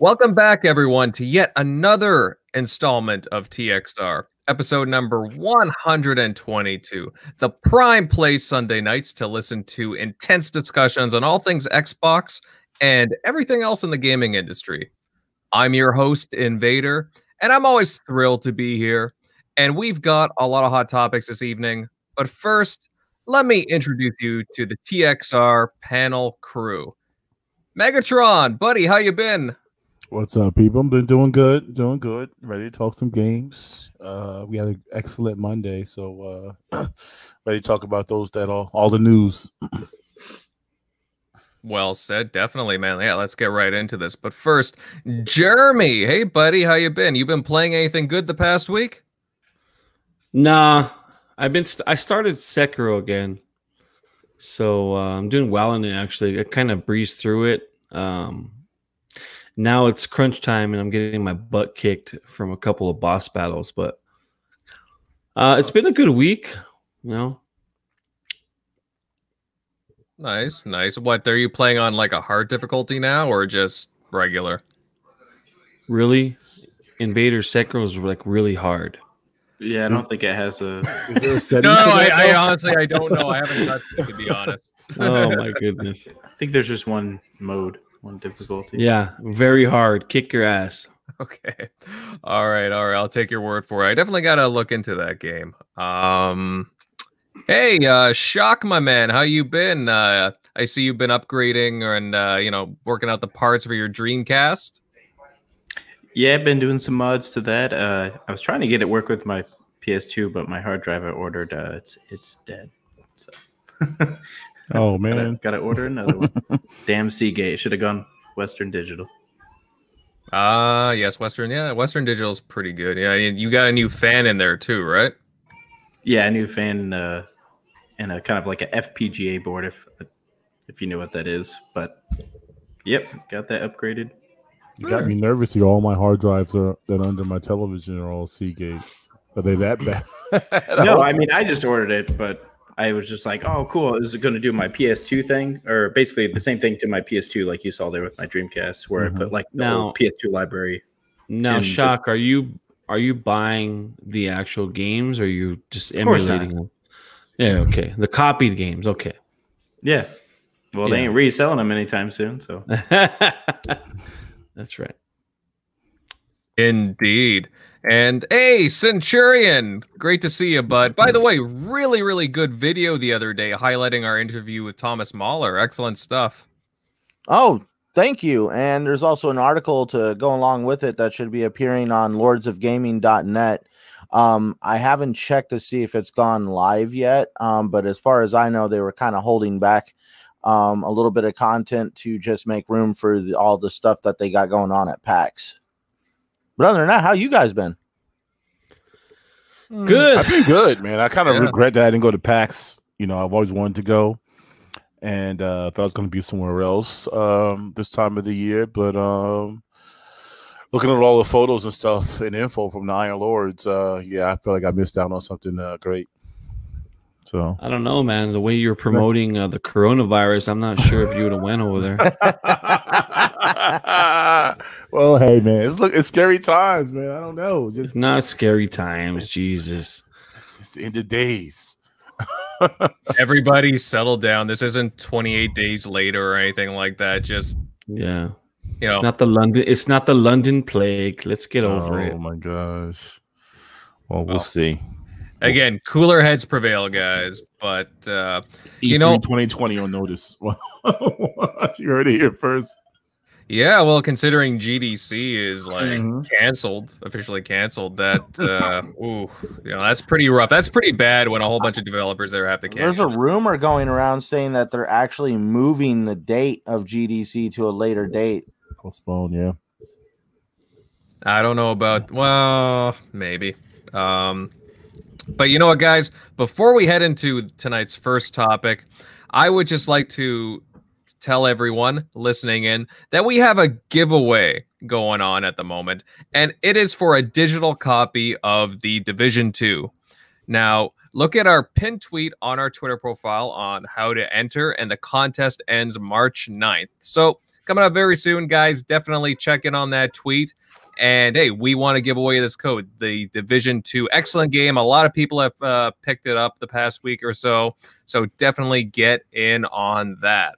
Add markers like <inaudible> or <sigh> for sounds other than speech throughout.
Welcome back, everyone, to yet another installment of TXR, episode number 122, the prime place Sunday nights to listen to intense discussions on all things Xbox and everything else in the gaming industry. I'm your host, Invader, and I'm always thrilled to be here. And we've got a lot of hot topics this evening. But first, let me introduce you to the TXR panel crew. Megatron, buddy, how you been? What's up, people? I've Been doing good, doing good. Ready to talk some games. Uh, we had an excellent Monday, so uh, <clears throat> ready to talk about those that all all the news. Well said, definitely, man. Yeah, let's get right into this. But first, Jeremy, hey buddy, how you been? You been playing anything good the past week? Nah, I've been. St- I started Sekiro again, so uh, I'm doing well in it. Actually, I kind of breezed through it. Um, now it's crunch time and I'm getting my butt kicked from a couple of boss battles, but uh, it's been a good week, you know. Nice, nice. What are you playing on like a hard difficulty now or just regular? Really? Invader Sekiro is like really hard. Yeah, I don't think it has a. <laughs> no, I, I honestly I don't know. I haven't touched it to be honest. <laughs> oh my goodness! I think there's just one mode one difficulty. Yeah, very hard. Kick your ass. <laughs> Okay. All right, all right. I'll take your word for it. I definitely got to look into that game. Um Hey, uh Shock my man, how you been? Uh I see you've been upgrading and uh you know, working out the parts for your Dreamcast. Yeah, I've been doing some mods to that. Uh I was trying to get it work with my PS2, but my hard drive I ordered uh it's it's dead. So <laughs> Oh man, gotta, gotta order another one. <laughs> Damn Seagate should have gone Western Digital. Ah, uh, yes, Western. Yeah, Western Digital is pretty good. Yeah, you got a new fan in there too, right? Yeah, a new fan uh, and a kind of like a FPGA board, if if you know what that is. But yep, got that upgraded. You got me nervous here. All my hard drives are that under my television are all Seagate. Are they that bad? <laughs> no, I mean I just ordered it, but I was just like, oh, cool. Is it going to do my PS2 thing, or basically the same thing to my PS2, like you saw there with my Dreamcast, where mm-hmm. I put like now PS2 library. Now, shock. The- are you are you buying the actual games, or are you just emulating them? Yeah. Okay. The copied games. Okay. Yeah. Well, yeah. they ain't reselling them anytime soon, so. <laughs> That's right. Indeed. And hey, Centurion, great to see you, bud. By the way, really, really good video the other day highlighting our interview with Thomas Mahler. Excellent stuff. Oh, thank you. And there's also an article to go along with it that should be appearing on lordsofgaming.net. Um, I haven't checked to see if it's gone live yet, um, but as far as I know, they were kind of holding back um, a little bit of content to just make room for the, all the stuff that they got going on at PAX. But other than that, how you guys been? Good. I've been good, man. I kind of yeah. regret that I didn't go to PAX. You know, I've always wanted to go, and uh, thought I was going to be somewhere else um, this time of the year. But um, looking at all the photos and stuff and info from the Iron Lords, uh, yeah, I feel like I missed out on something uh, great. So I don't know, man. The way you're promoting uh, the coronavirus, I'm not sure if you would have went over there. <laughs> <laughs> <laughs> well, hey, man, it's look, it's scary times, man. I don't know. Just it's not scary times, Jesus. It's just in the days. <laughs> Everybody settle down. This isn't 28 days later or anything like that. Just yeah. You know, it's not the London. It's not the London plague. Let's get over oh, it. Oh my gosh. Well, we'll, well see. Again, cooler heads prevail, guys. But uh, you know, 2020 on notice. <laughs> you heard it here first. Yeah, well, considering GDC is like mm-hmm. canceled, officially canceled, that <laughs> uh, ooh, you know, that's pretty rough. That's pretty bad when a whole bunch of developers there have to cancel. There's a rumor going around saying that they're actually moving the date of GDC to a later date. Postpone, yeah. I don't know about well, maybe. Um, but you know what, guys? Before we head into tonight's first topic, I would just like to tell everyone listening in that we have a giveaway going on at the moment, and it is for a digital copy of the Division 2. Now, look at our pinned tweet on our Twitter profile on how to enter, and the contest ends March 9th. So, coming up very soon, guys. Definitely check in on that tweet. And hey, we want to give away this code, the Division Two. Excellent game. A lot of people have uh, picked it up the past week or so. So definitely get in on that.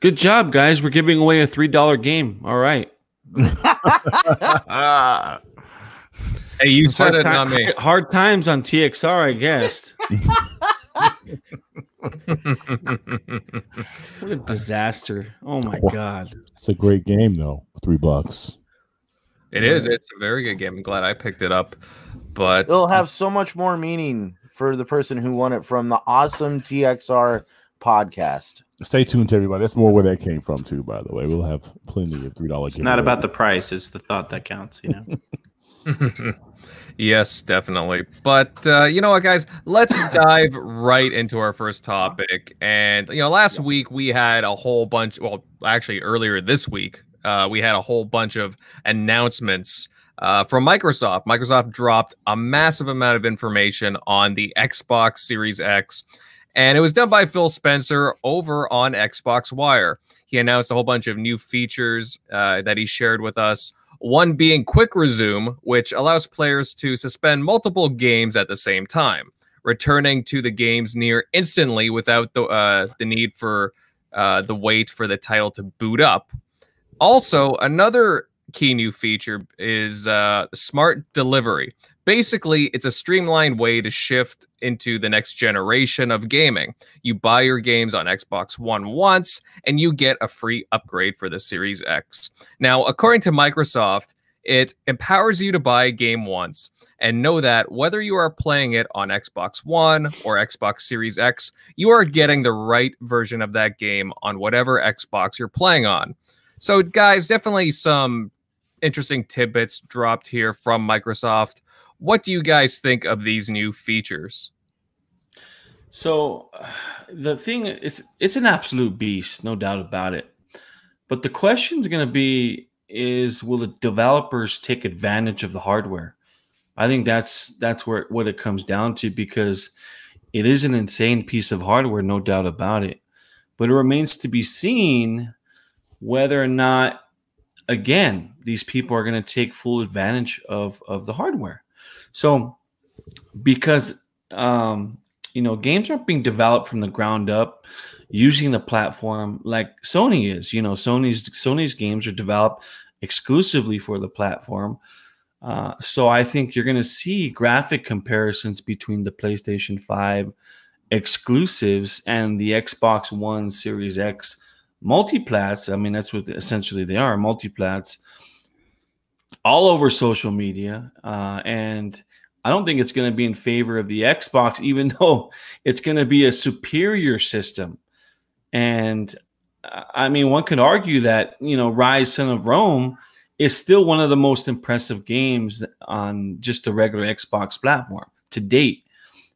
Good job, guys. We're giving away a three dollar game. All right. <laughs> Hey, you said hard it, ti- not me. <laughs> Hard times on TXR, I guess. <laughs> What a disaster! Oh my Wow. god. It's a great game though. Three bucks. it is. It's a very good game. I'm glad I picked it up. But It'll have so much more meaning for the person who won it from the awesome TXR podcast. Stay tuned to everybody. That's more where that came from too. By the way, we'll have plenty of three dollar. It's not about the price; it's the thought that counts. You know. <laughs> yes, definitely. But uh, you know what, guys? Let's <coughs> dive right into our first topic. And you know, last week we had a whole bunch. Well, actually, earlier this week, uh, we had a whole bunch of announcements uh, from Microsoft. Microsoft dropped a massive amount of information on the Xbox Series X. And it was done by Phil Spencer over on Xbox Wire. He announced a whole bunch of new features uh, that he shared with us. One being Quick Resume, which allows players to suspend multiple games at the same time, returning to the games near instantly without the uh, the need for uh, the wait for the title to boot up. Also, another key new feature is uh, smart delivery. Basically, it's a streamlined way to shift into the next generation of gaming. You buy your games on Xbox One once, and you get a free upgrade for the Series X. Now, according to Microsoft, it empowers you to buy a game once and know that whether you are playing it on Xbox One or Xbox Series X, you are getting the right version of that game on whatever Xbox you're playing on. So, guys, definitely some interesting tidbits dropped here from Microsoft. What do you guys think of these new features? So uh, <sighs> the thing it's it's an absolute beast, no doubt about it. But the question is going to be is will the developers take advantage of the hardware? I think that's that's where what it comes down to because it is an insane piece of hardware, no doubt about it. But it remains to be seen whether or not again these people are going to take full advantage of of the hardware. So because um you know games aren't being developed from the ground up using the platform like Sony is. You know, Sony's Sony's games are developed exclusively for the platform. Uh, so I think you're going to see graphic comparisons between the PlayStation 5 exclusives and the Xbox One Series X multiplats. I mean, that's what essentially they are multiplats all over social media. Uh, and I don't think it's going to be in favor of the Xbox, even <laughs> though it's going to be a superior system. And I mean, one could argue that, you know, Ryse Son of Rome is still one of the most impressive games on just the regular Xbox platform to date.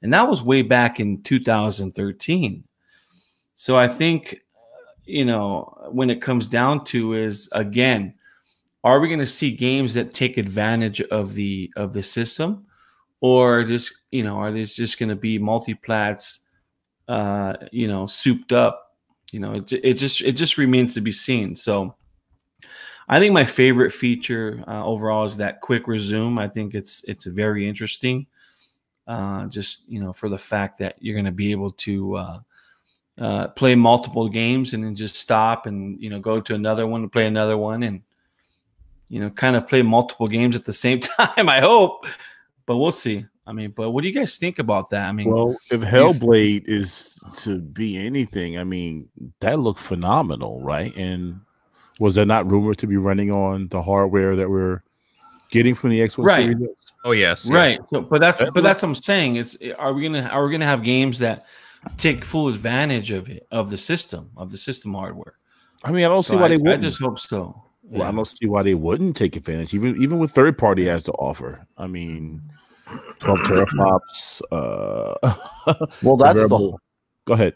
And that was way back in 2013. So I think, you know, when it comes down to is again, are we going to see games that take advantage of the of the system or just, you know, are these just going to be multiplats uh, you know, souped up? You know, it, it just it just remains to be seen. So I think my favorite feature uh, overall is that quick resume. I think it's it's very interesting. Uh, just you know, for the fact that you're going to be able to uh, uh, play multiple games and then just stop and you know go to another one to play another one and you know kind of play multiple games at the same <laughs> time. I hope, but we'll see. I mean, but what do you guys think about that? I mean, Well, if Hellblade is to be anything, I mean, that looked phenomenal, right? And was that not rumored to be running on the hardware that we're getting from the Xbox Right. Series X? Oh yes, right? yes. So, but that's That but look- that's what I'm saying. It's are we gonna are we gonna have games that take full advantage of it of the system of the system hardware? I mean, I don't see So why I, they wouldn't. just hope so. Well, I don't see why they wouldn't take advantage, even even with third party has to offer. I mean, twelve teraflops. <clears throat> Uh, <laughs> Well, that's the variable- Go ahead.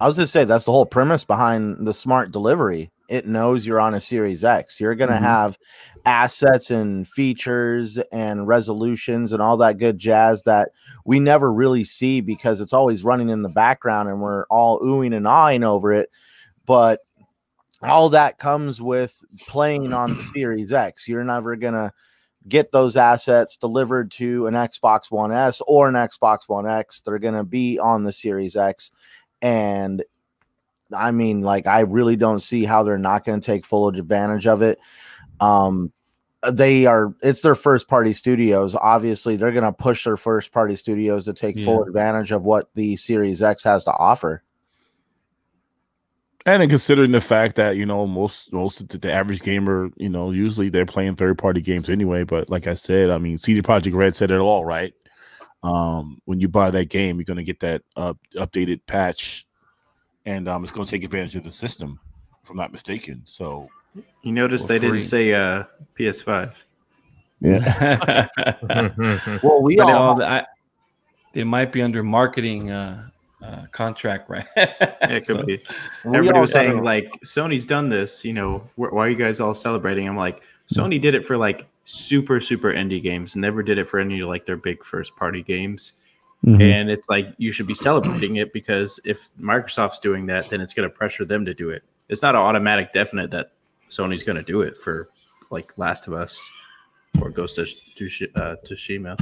I was gonna say that's the whole premise behind the smart delivery. It knows you're on a Series X. You're gonna Mhm. have assets and features and resolutions and all that good jazz that we never really see because it's always running in the background and we're all oohing and awing over it. But all that comes with playing on the <clears throat> Series X. You're never gonna get those assets delivered to an Xbox One S or an Xbox One X. They're gonna be on the Series X, and I mean, like, I really don't see how they're not going to take full advantage of it. Um, they are it's their first party studios obviously they're going to push their first party studios to take Yeah. full advantage of what the series x has to offer And then considering the fact that you know most most of the, the average gamer, you know, usually they're playing third party games anyway. But like I said, I mean, CD Projekt Red said it all right. Um, when you buy that game, you're gonna get that uh, updated patch, and um, it's gonna take advantage of the system, if I'm not mistaken. So You notice For they free. didn't say uh, PS5. yeah, <laughs> <laughs> <laughs> well we But all all I, they might be under marketing uh, uh, contract, <laughs> right? Yeah, it could So- be. Everybody was saying gotta- like Sony's done this. You know, wh- why are you guys all celebrating? I'm like, Sony did it for like super super indie games. Never did it for any of like their big first party games. Mm-hmm. And it's like you should be celebrating it because if Microsoft's doing that, then it's going to pressure them to do it. It's not an automatic definite that Sony's going to do it for like Last of Us or Ghost of Tush- uh, Tsushima.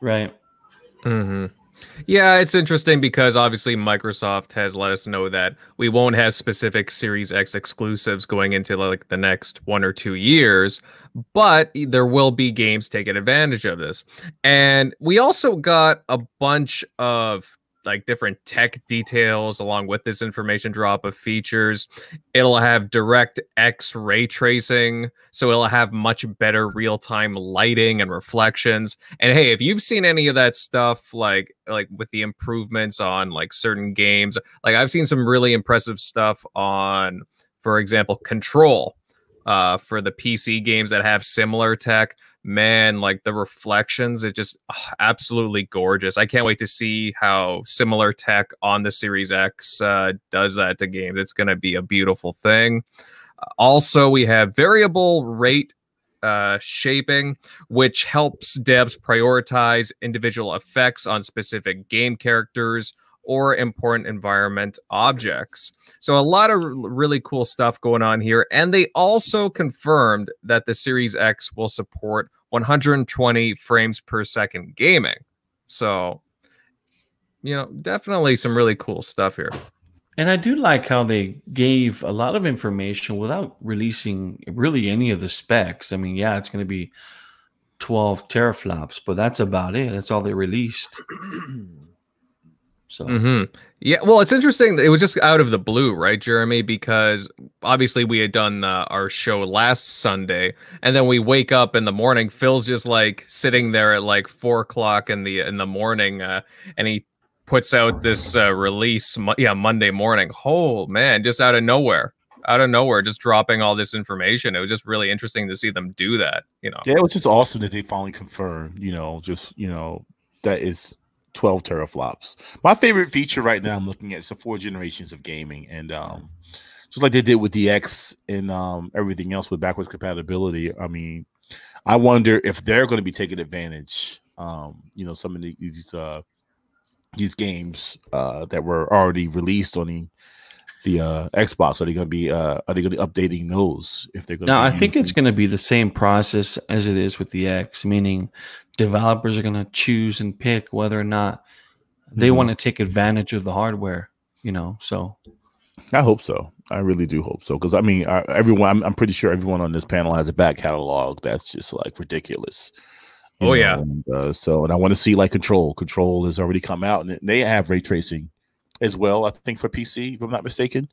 right. hmm Yeah, it's interesting because obviously Microsoft has let us know that we won't have specific Series X exclusives going into like the next one or two years, but there will be games taking advantage of this. And we also got a bunch of like different tech details along with this information drop of features. It'll have direct X ray tracing, so it'll have much better real-time lighting and reflections. And hey, if you've seen any of that stuff, like like with the improvements on like certain games, like I've seen some really impressive stuff on, for example, Control, uh, for the PC games that have similar tech. Man, like the reflections, it just ah, absolutely gorgeous. I can't wait to see how similar tech on the Series X uh, does that to games. It's going to be a beautiful thing. Also, we have variable rate uh, shading, which helps devs prioritize individual effects on specific game characters or important environment objects. So, a lot of really cool stuff going on here. And they also confirmed that the Series X will support 120 frames per second gaming. So, you know, definitely some really cool stuff here. And I do like how they gave a lot of information without releasing really any of the specs. I mean, yeah, it's going to be 12 teraflops, but that's about it. That's all they released. <clears throat> So, hmm Yeah, well, it's interesting. It was just out of the blue, right, Jeremy? Because obviously we had done uh, our show last Sunday, and then we wake up in the morning. Phil's just like sitting there at like four o'clock in the in the morning, uh, and he puts out this uh, release. Mo- yeah, Monday morning. Oh man, just out of nowhere, out of nowhere, just dropping all this information. It was just really interesting to see them do that. You know. yeah, it was just awesome that they finally confirmed. You know, just you know that is 12 teraflops. My favorite feature right now I'm looking at is the four generations of gaming, and um, just like they did with the X and um, everything else with backwards compatibility. I mean, I wonder if they're going to be taking advantage. Um, you know, some of the, these uh, these games uh, that were already released on the the uh, Xbox. Are they going to be uh, are they going to be updating those if they're going? now I think it's going to be the same process as it is with the X, meaning developers are going to choose and pick whether or not they Mhm. want to take advantage of the hardware, you know. So, I hope so. I really do hope so. Because I mean, I, everyone, I'm, I'm pretty sure everyone on this panel has a back catalog that's just like ridiculous. you Oh, yeah. and, uh, so, and I want to see like Control. Control has already come out, and they have ray tracing as well. I think for PC, if I'm not mistaken.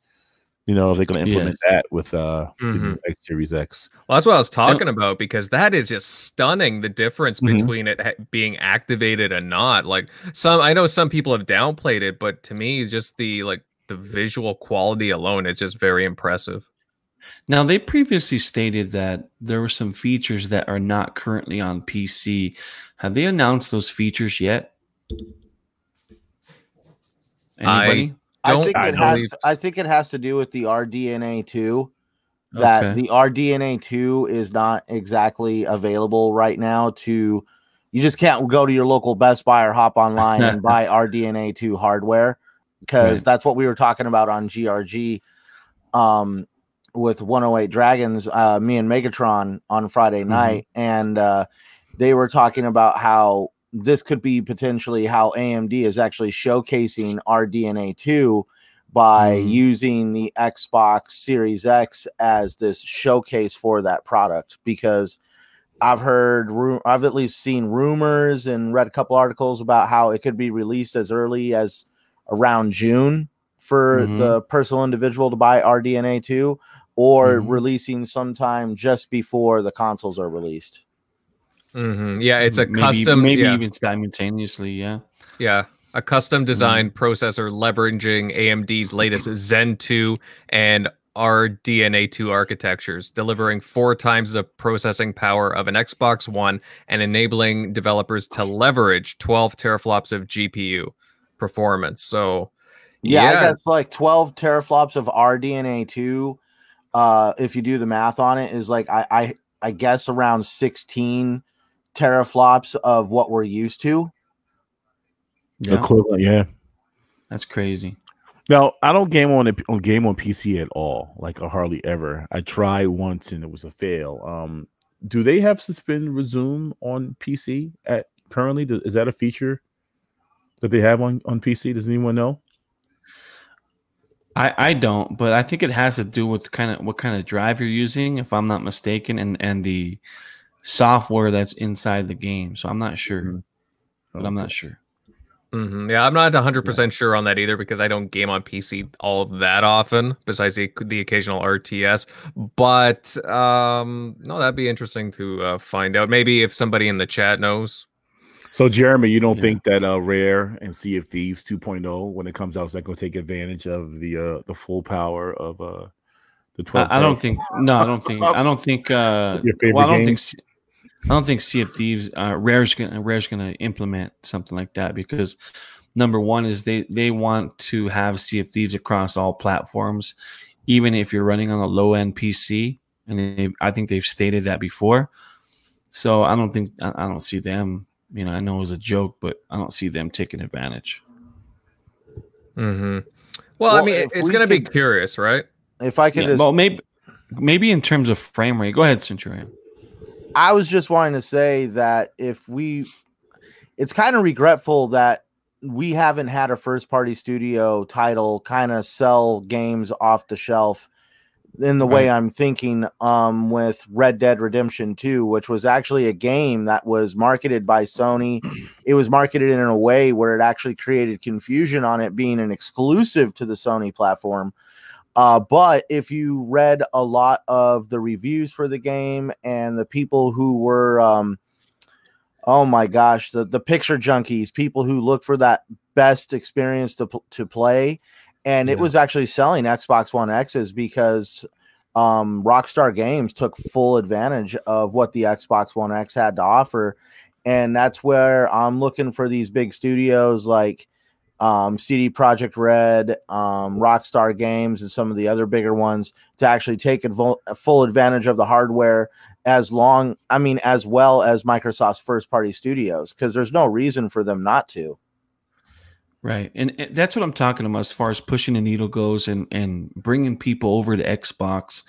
You know, if they're going to implement that with uh the new Mhm. X Series X. Well, that's what I was talking about because that is just stunning the difference Mhm. between it ha- being activated and not. Like some, I know some people have downplayed it, but to me, just the like the visual quality alone, it's just very impressive. Now, they previously stated that there were some features that are not currently on PC. Have they announced those features yet? Anybody? I Don't think I it don't has. believe- I think it has to do with the RDNA two. That Okay. the RDNA two is not exactly available right now. To you just can't go to your local Best Buy or hop online and buy <laughs> RDNA two hardware because Right. that's what we were talking about on GRG. Um, with 108 Dragons, uh, me and Megatron on Friday Mm-hmm. night, and uh, they were talking about how this could be potentially how AMD is actually showcasing RDNA 2 by Mhm. using the Xbox Series X as this showcase for that product because I've heard, I've at least seen rumors and read a couple articles about how it could be released as early as around June for Mhm. the personal individual to buy RDNA 2 or Mhm. releasing sometime just before the consoles are released. Mhm. Yeah, it's a maybe, custom. maybe yeah, even simultaneously. Yeah. yeah, a custom designed processor leveraging AMD's latest Zen 2 and RDNA2 architectures, delivering four times the processing power of an Xbox One and enabling developers to leverage 12 teraflops of GPU performance. So, Yeah, I yeah, guess like 12 teraflops of RDNA 2. Uh, if you do the math on it, is like I, I I guess around 16 teraflops of what we're used to. Yeah. Equivalent, yeah. That's crazy. Now I don't game on a, on game on PC at all. Like I hardly ever. I tried once and it was a fail. Um, do they have suspend resume on PC at currently? Do- Is that a feature that they have on on PC? Does anyone know? I, I don't, but I think it has to do with kind of what kind of drive you're using, if I'm not mistaken, and and the software that's inside the game. So I'm not sure, but I'm not sure. mhm. yeah, I'm not 100% sure on that either because I don't game on PC all that often, besides the, the occasional RTS. But um, no, that'd be interesting to uh, find out. Maybe if somebody in the chat knows. So Jeremy, you don't Yeah. think that uh, Rare and Sea of Thieves 2.0 when it comes out is that going to take advantage of the uh, the full power of uh, the 12? I, I don't think. No, I don't think. I don't think. Uh, Your favorite well, I don't game? think. Se- I don't think Sea of Thieves. Uh, Rare's gonna Rare's gonna implement something like that because number one is they they want to have Sea of Thieves across all platforms, even if you're running on a low end PC. And I think they've stated that before. So I don't think I, I don't see them. You know, I know it was a joke, but I don't see them taking advantage. hmm Well, I mean, it's we going to be curious, right? If I could Yeah, just well, maybe maybe in terms of frame rate. Go ahead, Centurion. I was just wanting to say that if we, it's kind of regretful that we haven't had a first party studio title kind of sell games off the shelf in the way Right. I'm thinking um with Red Dead Redemption 2 which was actually a game that was marketed by Sony it was marketed in a way where it actually created confusion on it being an exclusive to the Sony platform uh, but if you read a lot of the reviews for the game and the people who were, um, oh my gosh, the, the picture junkies, people who look for that best experience to, to play, and it was actually selling Xbox One X's because um, Rockstar Games took full advantage of what the Xbox One X had to offer. And that's where I'm looking for these big studios like um, CD Projekt Red, um, Rockstar Games, and some of the other bigger ones to actually take advo- full advantage of the hardware as long, I mean, as well as Microsoft's first party studios, because there's no reason for them not to. Right, and, and that's what I'm talking about as far as pushing the needle goes, and and bringing people over to Xbox.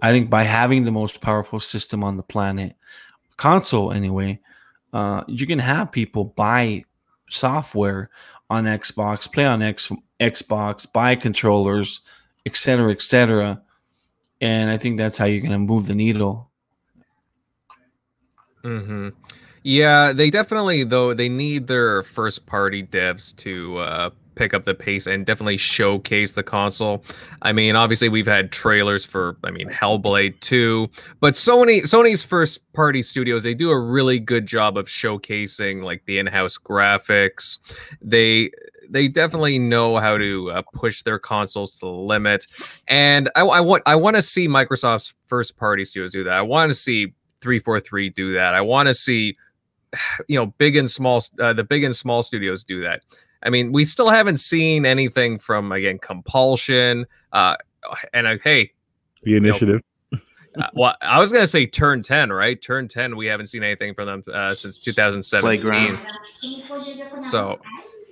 I think by having the most powerful system on the planet, console anyway, uh, you can have people buy software on Xbox, play on X Xbox, buy controllers, etc., cetera, et cetera. And I think that's how you're going to move the needle. hmm Yeah, they definitely though they need their first party devs to uh, pick up the pace and definitely showcase the console. I mean, obviously we've had trailers for I mean Hellblade 2, but Sony Sony's first party studios they do a really good job of showcasing like the in-house graphics. They they definitely know how to uh, push their consoles to the limit, and I, I want I want to see Microsoft's first party studios do that. I want to see 343 do that. I want to see <sighs> you know big and small uh, the big and small studios do that. I mean, we still haven't seen anything from again Compulsion uh and uh, hey, The initiative. <laughs> uh, well I was going to say Turn 10, right? Turn 10 we haven't seen anything from them uh, since 2017. Playground. So,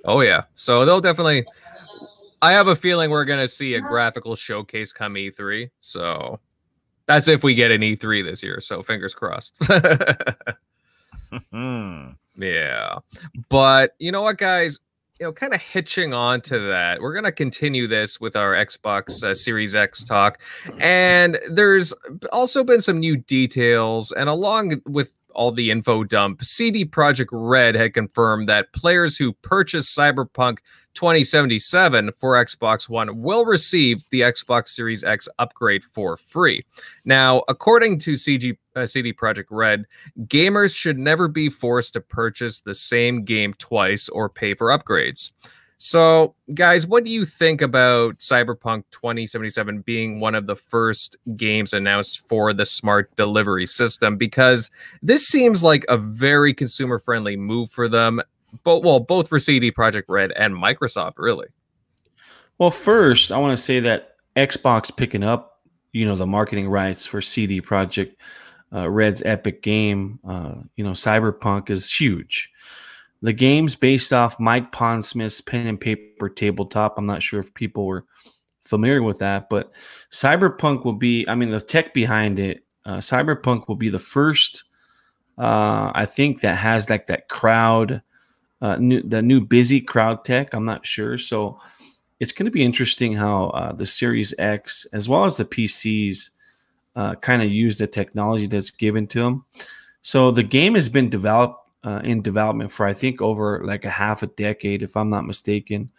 oh yeah. So they'll definitely I have a feeling we're gonna see a graphical showcase come E3. So that's if we get an E3 this year. So fingers crossed. <laughs> <laughs> Hmm. yeah. But you know what, guys? You know, kind of hitching on to that, we're going to continue this with our Xbox uh, Series X talk. And there's also been some new details. And along with all the info dump, CD Projekt Red had confirmed that players who purchase Cyberpunk 2077 for Xbox One will receive the Xbox Series X upgrade for free. Now, according to CG, uh, CD Projekt Red, gamers should never be forced to purchase the same game twice or pay for upgrades. So, guys, what do you think about Cyberpunk 2077 being one of the first games announced for the smart delivery system? Because this seems like a very consumer friendly move for them. but well, both for CD Projekt Red and Microsoft, really. Well, first, I want to say that Xbox picking up, you know, the marketing rights for CD Projekt uh, Red's epic game, uh, you know, Cyberpunk is huge. The game's based off Mike Pondsmith's pen and paper tabletop. I'm not sure if people were familiar with that, but Cyberpunk will be, I mean, the tech behind it, uh, Cyberpunk will be the first, uh, I think, that has like that crowd, uh, new, the new busy crowd tech. I'm not sure. So it's going to be interesting how uh, the Series X, as well as the PCs, uh, kind of use the technology that's given to them. So the game has been developed uh, in development for I think over like a half a decade, if I'm not mistaken.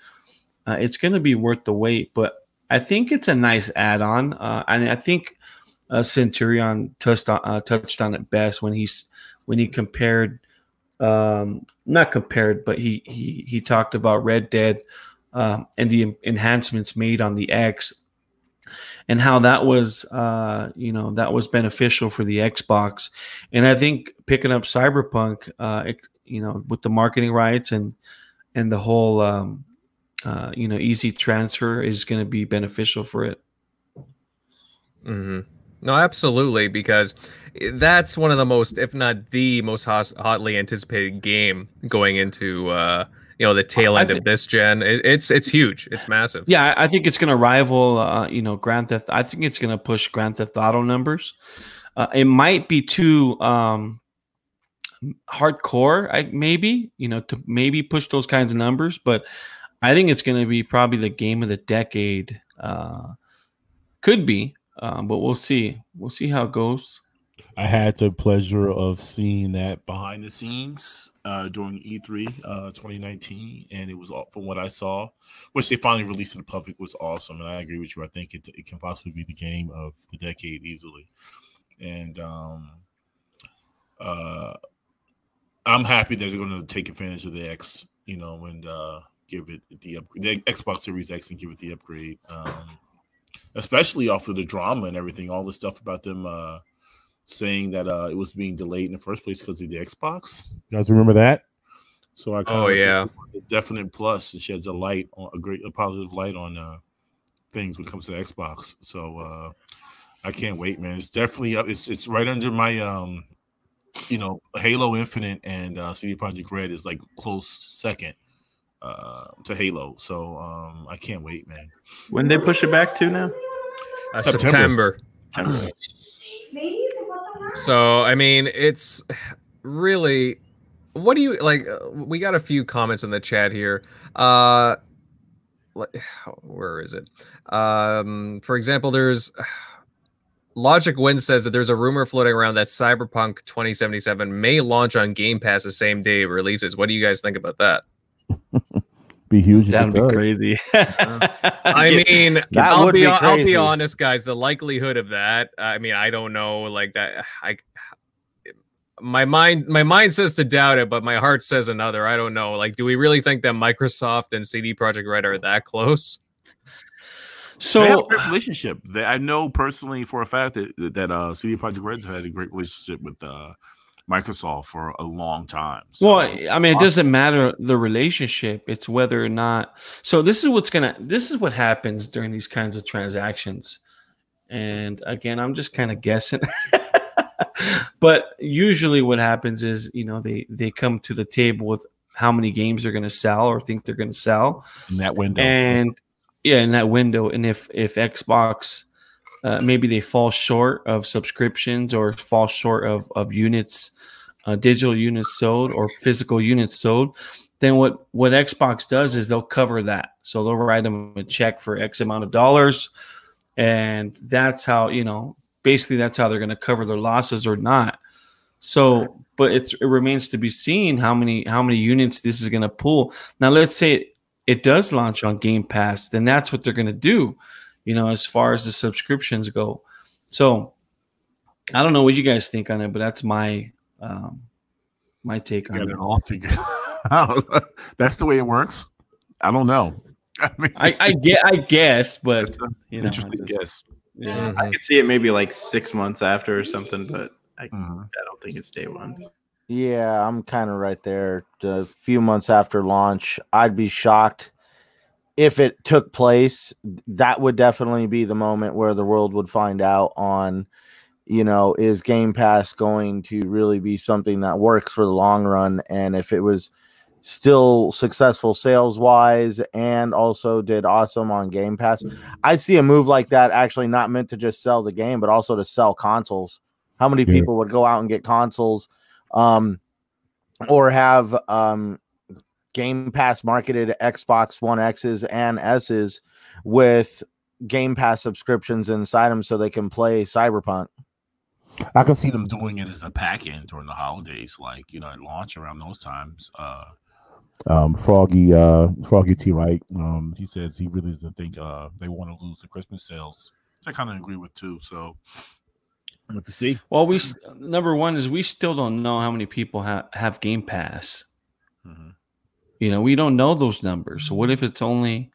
Uh, it's going to be worth the wait, but I think it's a nice add-on, uh, and I think uh, Centurion touched on, uh, touched on it best when he's when he compared, um, not compared, but he he he talked about Red Dead uh, and the enhancements made on the X and how that was uh, you know that was beneficial for the Xbox. And I think picking up Cyberpunk, uh, you know, with the marketing rights and and the whole um, uh, you know easy transfer is going to be beneficial for it. Mm-hmm. No, absolutely, because that's one of the most, if not the most hotly anticipated game going into uh, you know the tail end th- of this gen. It, it's it's huge. It's massive. Yeah, I think it's going to rival uh, you know Grand Theft. I think it's going to push Grand Theft Auto numbers. Uh, it might be too um, hardcore, I, maybe you know to maybe push those kinds of numbers, but I think it's going to be probably the game of the decade. Uh, could be, um, but we'll see. We'll see how it goes. I had the pleasure of seeing that behind the scenes uh, during E3 uh, 2019, and it was from what I saw, which they finally released to the public, was awesome. And I agree with you. I think it, it can possibly be the game of the decade easily. And um, uh, I'm happy that they're going to take advantage of the X, you know, and uh, give it the, up- the Xbox Series X and give it the upgrade, um, especially off of the drama and everything, all the stuff about them uh, saying that uh, it was being delayed in the first place because of the Xbox. You guys remember that? So I oh yeah, a definite plus. It sheds a light on a great, a positive light on uh, things when it comes to Xbox. So uh, I can't wait, man. It's definitely up. It's it's right under my um, you know, Halo Infinite and uh, CD Projekt Red is like close second uh, to Halo. So um, I can't wait, man. When they push it back to now? Uh, September. September. <clears throat> So, I mean, it's really what do you like uh, we got a few comments in the chat here. Uh <sighs> where is it? Um for example, there's <sighs> Logic Win says that there's a rumor floating around that Cyberpunk 2077 may launch on Game Pass the same day it releases. What do you guys think about that? <laughs> be huge. That'd be crazy. I <laughs> mean, That I'll would be, be I'll be honest, guys. The likelihood of that, I mean, I don't know. Like that, I my mind my mind says to doubt it, but my heart says another. I don't know. Like, do we really think that Microsoft and CD Projekt Red are that close? So they have a great relationship. They, I know personally for a fact that that uh, CD Projekt Red's had a great relationship with uh, Microsoft for a long time. So, Well, I mean, it doesn't matter the relationship; it's whether or not. So this is what's gonna. This is what happens during these kinds of transactions. And again, I'm just kind of guessing. <laughs> but usually, what happens is, you know, they they come to the table with how many games they're going to sell or think they're going to sell, in that window. and yeah, in that window, and if if Xbox uh, maybe they fall short of subscriptions or fall short of of units, uh, digital units sold or physical units sold, then what what Xbox does is they'll cover that. So they'll write them a check for X amount of dollars, and that's how you know basically that's how they're going to cover their losses or not. So, but it remains to be seen how many how many units this is going to pull. Now, let's say it, it does launch on Game Pass, then that's what they're going to do. You know, as far as the subscriptions go. So, I don't know what you guys think on it, but that's my um, my take on Got it. it all figured out. That's the way it works. I don't know. <laughs> I mean, I, I get, I guess, but you know, interesting I just- guess. yeah. I could see it maybe like six months after or something, but I, Mhm. I don't think it's day one. Yeah, I'm kind of right there. A few months after launch, I'd be shocked if it took place. That would definitely be the moment where the world would find out on, you know, is Game Pass going to really be something that works for the long run? And if it was still successful sales wise and also did awesome on Game Pass, I'd see a move like that actually not meant to just sell the game, but also to sell consoles. How many Yeah. people would go out and get consoles? um, or have um, Game Pass marketed Xbox One X's and S's with Game Pass subscriptions inside them so they can play Cyberpunk. I can see them doing it as a pack in during the holidays, like you know, at launch around those times. Uh, um, Froggy, uh, Froggy T, right? Um, he says he really doesn't think uh they want to lose the Christmas sales. Which I kind of agree with too. So, what to see? Well, we number one is we still don't know how many people have have Game Pass. Mhm. You know, we don't know those numbers. So what if it's only,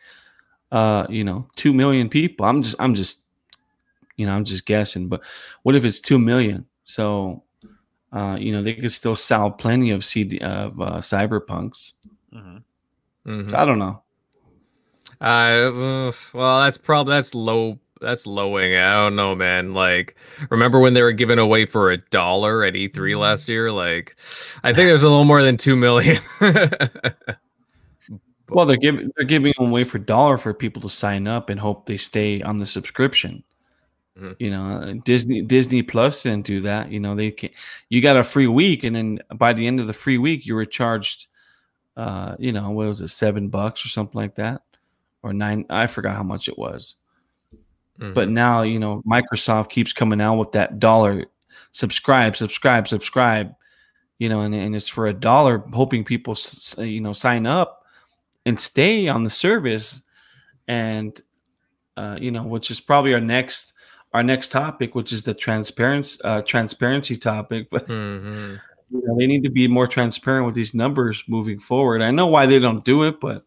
uh, you know, two million people? I'm just, I'm just, you know, I'm just guessing. But what if it's two million? So, uh, you know, they could still sell plenty of CD of uh, cyberpunks. Mhm. Mhm. So I don't know. Uh, uh, well, that's probably that's low. That's lowing. I don't know, man. Like, remember when they were giving away for a dollar at E3 last year? Like, I think there's a little more than two million. <laughs> Well, they're giving they're giving them away for dollar for people to sign up and hope they stay on the subscription. Mhm. You know, Disney Disney Plus didn't do that. You know, they can you got a free week, and then by the end of the free week, you were charged, uh, you know, what was it, seven bucks or something like that, or nine? I forgot how much it was. Mhm. But now, you know, Microsoft keeps coming out with that dollar subscribe, subscribe, subscribe, you know, and, and it's for a dollar, hoping people, you know, sign up and stay on the service. And, uh, you know, which is probably our next, our next topic, which is the transparency, uh, transparency topic. But Mhm. <laughs> you know, they need to be more transparent with these numbers moving forward. I know why they don't do it, but,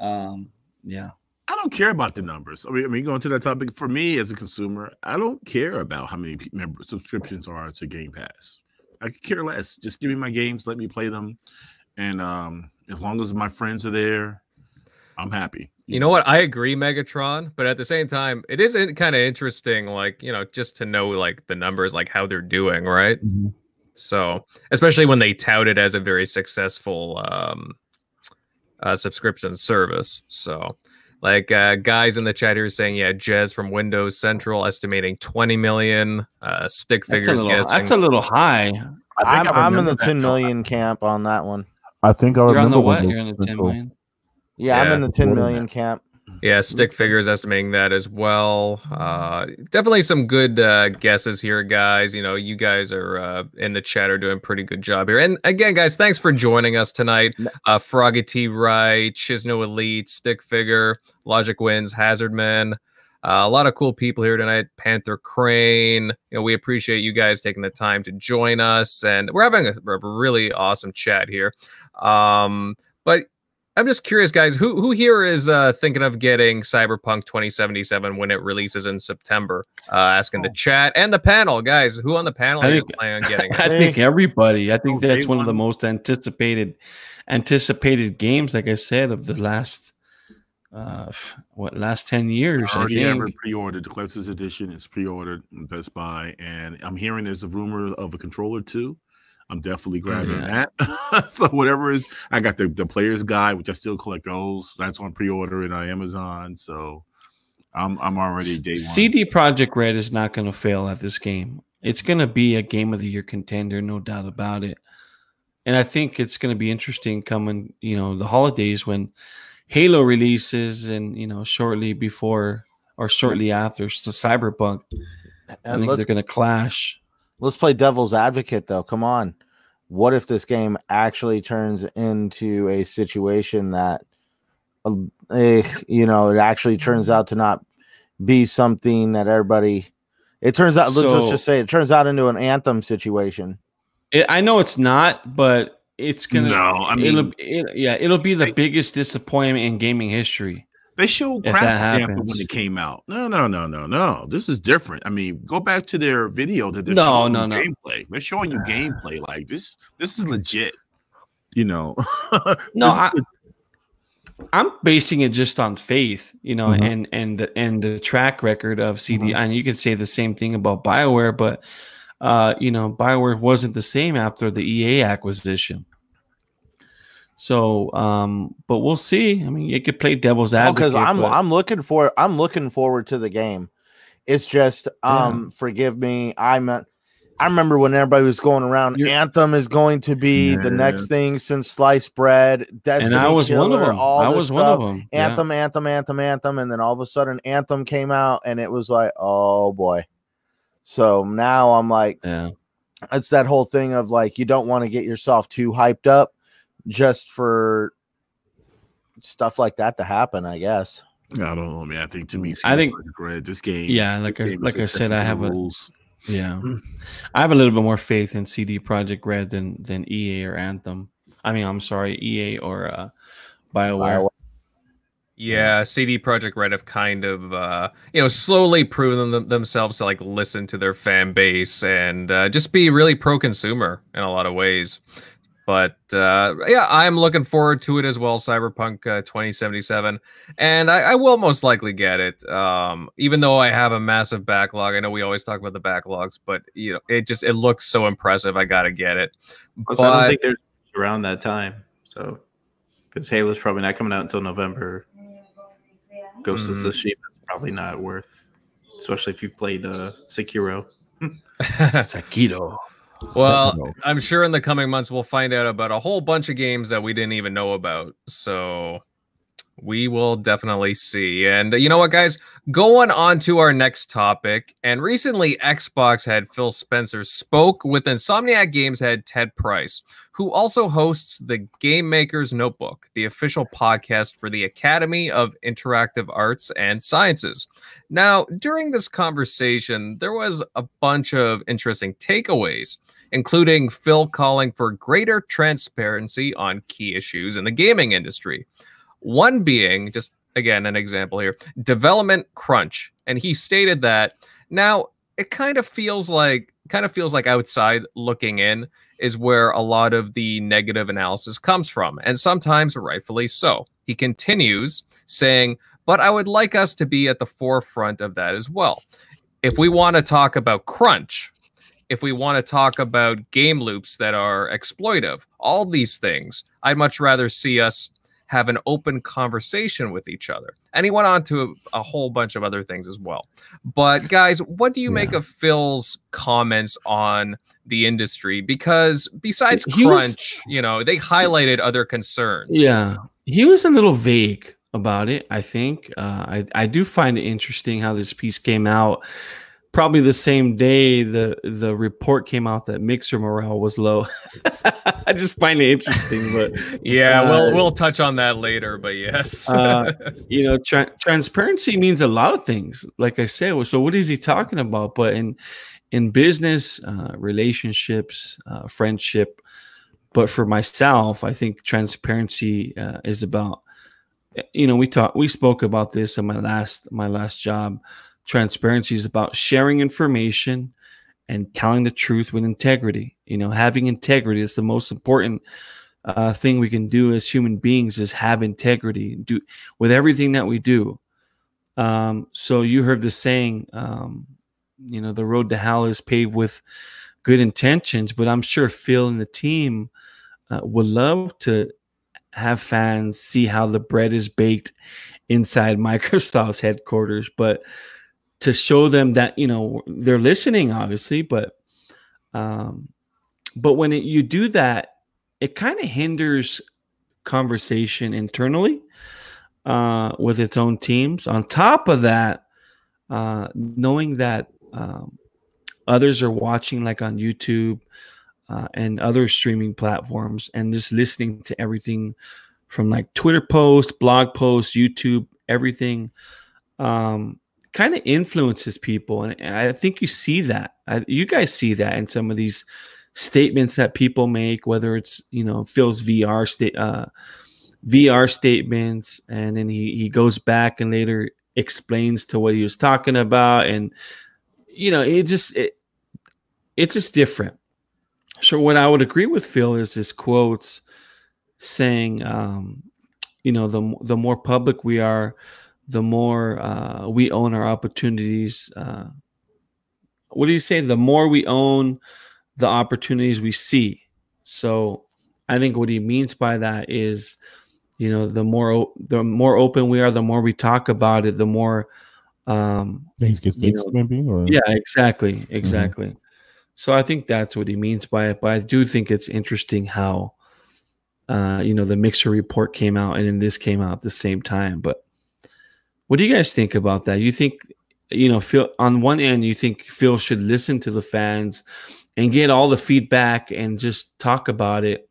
um, yeah. I don't care about the numbers. I mean, I mean, going to that topic for me as a consumer, I don't care about how many member subscriptions are to Game Pass. I could care less. Just give me my games, let me play them, and um, as long as my friends are there, I'm happy. You know what? I agree, Megatron, but at the same time, it is kind of interesting, like you know, just to know like the numbers, like how they're doing, right? Mhm. So, especially when they tout it as a very successful um, uh, subscription service. So, like uh, guys in the chat here saying, yeah, Jez from Windows Central estimating 20 million. Uh, stick That's a, figures little, that's a little high. I I'm, I I'm in the remember that, 10 Joe. million camp on that one. I think I You're on remember the what? when You're in the 10 Central- million. Yeah, I'm in the 10 More than million camp. Yeah, stick figures estimating that as well. Uh, definitely some good uh, guesses here, guys. You know, you guys are uh, in the chat are doing a pretty good job here. And again, guys, thanks for joining us tonight. Uh, Froggy T. Wright, Chisno Elite, Stick Figure, Logic Wins, Hazard Man. Uh, a lot of cool people here tonight. Panther Crane. You know, we appreciate you guys taking the time to join us, and we're having a, a really awesome chat here. Um, but I'm just curious, guys. Who who here is uh, thinking of getting Cyberpunk 2077 when it releases in September? Uh, asking the chat and the panel, guys. Who on the panel I is think- planning on getting it? <laughs> I think everybody. I think Oh, that's day one of the most anticipated anticipated games. Like I said, of the last uh what last ten years. I I already have think. pre-ordered. The collector's edition is pre-ordered Best Buy, and I'm hearing there's a rumor of a controller too. I'm definitely grabbing yeah. that. <laughs> so whatever is, I got the the players guide, which I still collect those. That's on pre-order in uh, Amazon. So I'm I'm already day one. CD Projekt Red is not going to fail at this game. It's going to be a game of the year contender, no doubt about it. And I think it's going to be interesting coming, you know, the holidays when Halo releases and you know shortly before or shortly after the Cyberpunk. And I think they're going to clash. Let's play devil's advocate though. Come on. What if this game actually turns into a situation that uh, you know, it actually turns out to not be something that everybody it turns out so, let's just say it turns out into an anthem situation. It, I know it's not, but it's gonna. No, I mean, it'll, it, yeah, it'll be the they, biggest disappointment in gaming history. They showed crap after when it came out. No, no, no, no, no. This is different. I mean, go back to their video that they're no, showing no, no. gameplay. They're showing you gameplay <sighs> like this. This is legit. You know. <laughs> no, I, I'm basing it just on faith, you know, mm-hmm. and and the and the track record of CD. Mm-hmm. And you could say the same thing about Bioware, but uh, you know, Bioware wasn't the same after the EA acquisition. So, um, but we'll see. I mean, you could play devil's advocate because I'm but... I'm looking for I'm looking forward to the game. It's just um, yeah. forgive me, I'm I remember when everybody was going around. You're, Anthem is going to be yeah. the next thing since sliced bread. Destiny and I was Killer, one of them. I was stuff. one of them. Anthem. Anthem, Anthem, Anthem, and then all of a sudden, Anthem came out, and it was like, oh boy. So now I'm like, yeah, it's that whole thing of like you don't want to get yourself too hyped up just for stuff like that to happen. I guess. I don't know, man. I think to me, I think this game. Yeah, like I, like I said, I have rules. a yeah, <laughs> I have a little bit more faith in CD Projekt Red than than EA or Anthem. I mean, I'm sorry, EA or uh, Bioware. Bioware. Yeah, CD Projekt Red have kind of, uh, you know, slowly proven them, themselves to like listen to their fan base and uh, just be really pro-consumer in a lot of ways. But uh, yeah, I'm looking forward to it as well, Cyberpunk uh, 2077, and I, I, will most likely get it. Um, even though I have a massive backlog, I know we always talk about the backlogs, but you know, it just it looks so impressive. I gotta get it. Plus, but, I don't think there's around that time, so because Halo's probably not coming out until November. Ghost mm-hmm. of Tsushima is probably not worth, especially if you've played uh, Sekiro. <laughs> <laughs> Sekiro. Well, I'm sure in the coming months we'll find out about a whole bunch of games that we didn't even know about. So we will definitely see. And uh, you know what, guys? Going on to our next topic. And recently, Xbox head Phil Spencer spoke with Insomniac Games head Ted Price, who also hosts the Game Maker's Notebook, the official podcast for the Academy of Interactive Arts and Sciences. Now, during this conversation, there was a bunch of interesting takeaways, including Phil calling for greater transparency on key issues in the gaming industry. One being, just again, an example here, development crunch. And he stated that now it kind of feels like kind of feels like outside looking in is where a lot of the negative analysis comes from, and sometimes rightfully so. He continues saying, but I would like us to be at the forefront of that as well. If we want to talk about crunch, if we want to talk about game loops that are exploitive, all these things, I'd much rather see us have an open conversation with each other. And he went on to a, a whole bunch of other things as well. But guys, what do you yeah. make of Phil's comments on the industry? Because besides he crunch, was, you know, they highlighted other concerns. Yeah, he was a little vague about it. I think uh, I I do find it interesting how this piece came out probably the same day the the report came out that mixer morale was low. <laughs> I just find it interesting, but yeah, uh, we'll we'll touch on that later. But yes, uh, <laughs> you know, tra- transparency means a lot of things. Like I said, so what is he talking about? But in in business, uh, relationships, uh, friendship, but for myself, I think transparency uh, is about. You know, we talked, we spoke about this in my last my last job Transparency is about sharing information and telling the truth with integrity. You know, having integrity is the most important uh, thing we can do as human beings is have integrity do with everything that we do. Um, so you heard the saying, um, you know, the road to hell is paved with good intentions, but I'm sure Phil and the team uh, would love to have fans see how the bread is baked inside <laughs> Microsoft's headquarters, but to show them that you know they're listening, obviously, but um, but when it, you do that, it kind of hinders conversation internally uh, with its own teams. On top of that, uh, knowing that um, others are watching, like on YouTube uh, and other streaming platforms, and just listening to everything from like Twitter posts, blog posts, YouTube, everything. Um, kind of influences people and i think you see that. I, you guys see that in some of these statements that people make whether it's you know phil's vr state uh, vr statements and then he, he goes back and later explains to what he was talking about and you know it just it, it's just different. So what i would agree with phil is his quotes saying um you know the the more public we are the more uh, we own our opportunities. Uh, what do you say? The more we own the opportunities we see. So I think what he means by that is, you know, the more the more open we are, the more we talk about it, the more um, things get fixed, know, maybe. Or? Yeah, exactly, mm-hmm. exactly. Mm-hmm. So I think that's what he means by it. But I do think it's interesting how, uh, you know, the mixer report came out and then this came out at the same time. But what do you guys think about that? You think, you know, Phil, on one end, you think Phil should listen to the fans and get all the feedback and just talk about it?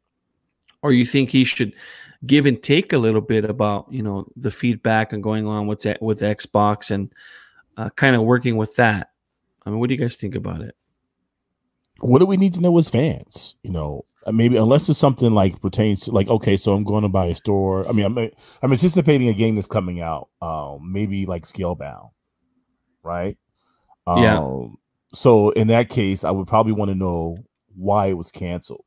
Or you think he should give and take a little bit about, you know, the feedback and going on with, with Xbox and uh, kind of working with that? I mean, what do you guys think about it? What do we need to know as fans? You know, maybe unless it's something like pertains to like okay so i'm going to buy a store. I mean i'm i'm anticipating a game that's coming out um maybe like scalebound right? Um, yeah so in that case i would probably want to know why it was canceled.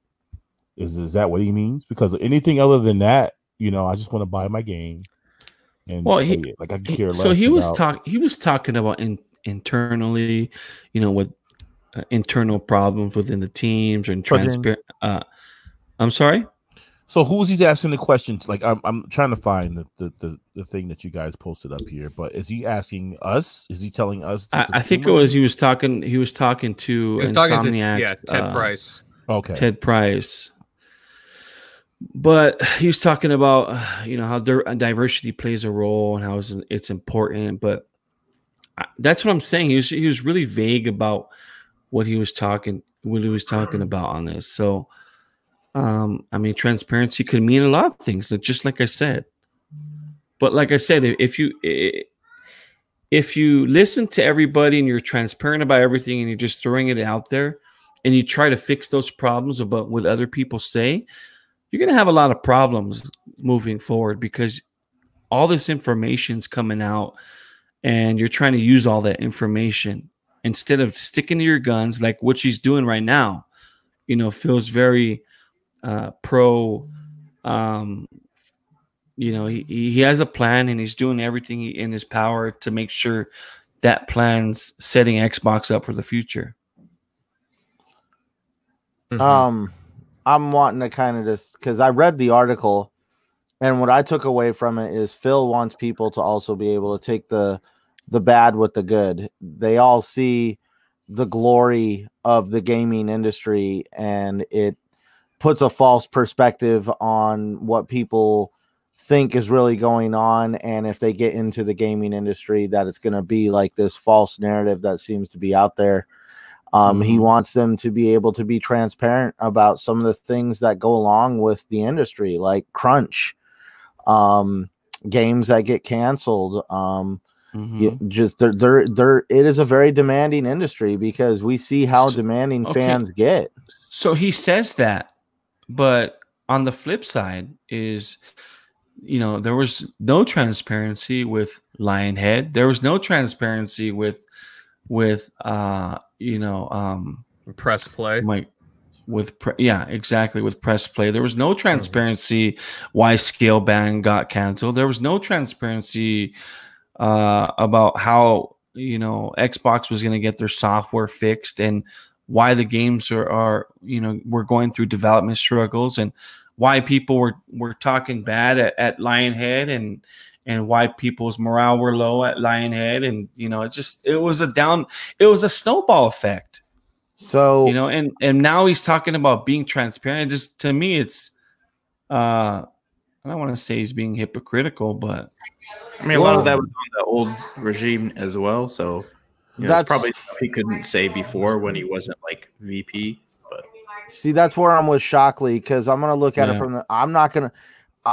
Is is that what he means? Because anything other than that you know i just want to buy my game and well he, like i care so he was talking he was talking about in, internally you know with uh, internal problems within the teams and transparent. Uh, I'm sorry. So who was he asking the questions? Like I'm, I'm trying to find the, the, the, the, thing that you guys posted up here, but is he asking us? Is he telling us? I, I think it was he was talking. He was talking to he was talking to yeah Ted uh, Price. Okay, Ted Price. But he was talking about you know how diversity plays a role and how it's, it's important. But that's what I'm saying. He was he was really vague about what he was talking what he was talking about on this. So um I mean transparency could mean a lot of things, just like I said. But like I said, if you if you listen to everybody and you're transparent about everything and you're just throwing it out there and you try to fix those problems about what other people say, you're going to have a lot of problems moving forward because all this information's coming out and you're trying to use all that information instead of sticking to your guns like what she's doing right now you know feels very uh pro um you know he, he has a plan and he's doing everything in his power to make sure that plan's setting xbox up for the future mm-hmm. um i'm wanting to kind of just because i read the article and what i took away from it is phil wants people to also be able to take the the bad with the good. They all see the glory of the gaming industry and it puts a false perspective on what people think is really going on and if they get into the gaming industry that it's going to be like this false narrative that seems to be out there um, mm-hmm. he wants them to be able to be transparent about some of the things that go along with the industry like crunch um, games that get canceled um, Mm-hmm. just they're, they're they're it is a very demanding industry because we see how so, demanding okay. fans get. So he says that, but on the flip side is you know there was no transparency with Lionhead. There was no transparency with with uh you know um press play. Like with pre- yeah exactly with press play there was no mm-hmm. transparency mm-hmm. why Scalebound got canceled there was no transparency uh, about how you know Xbox was going to get their software fixed and why the games are, are you know we're going through development struggles and why people were were talking bad at, at Lionhead and and why people's morale were low at Lionhead and you know it just it was a down it was a snowball effect. So you know and and now he's talking about being transparent. Just to me, it's uh I don't want to say he's being hypocritical, but I mean a lot of that was on the old regime as well. So you know, that's probably stuff he couldn't say before when he wasn't like VP. But see, that's where I'm with Shockley because I'm gonna look at yeah. it from the. I'm not gonna.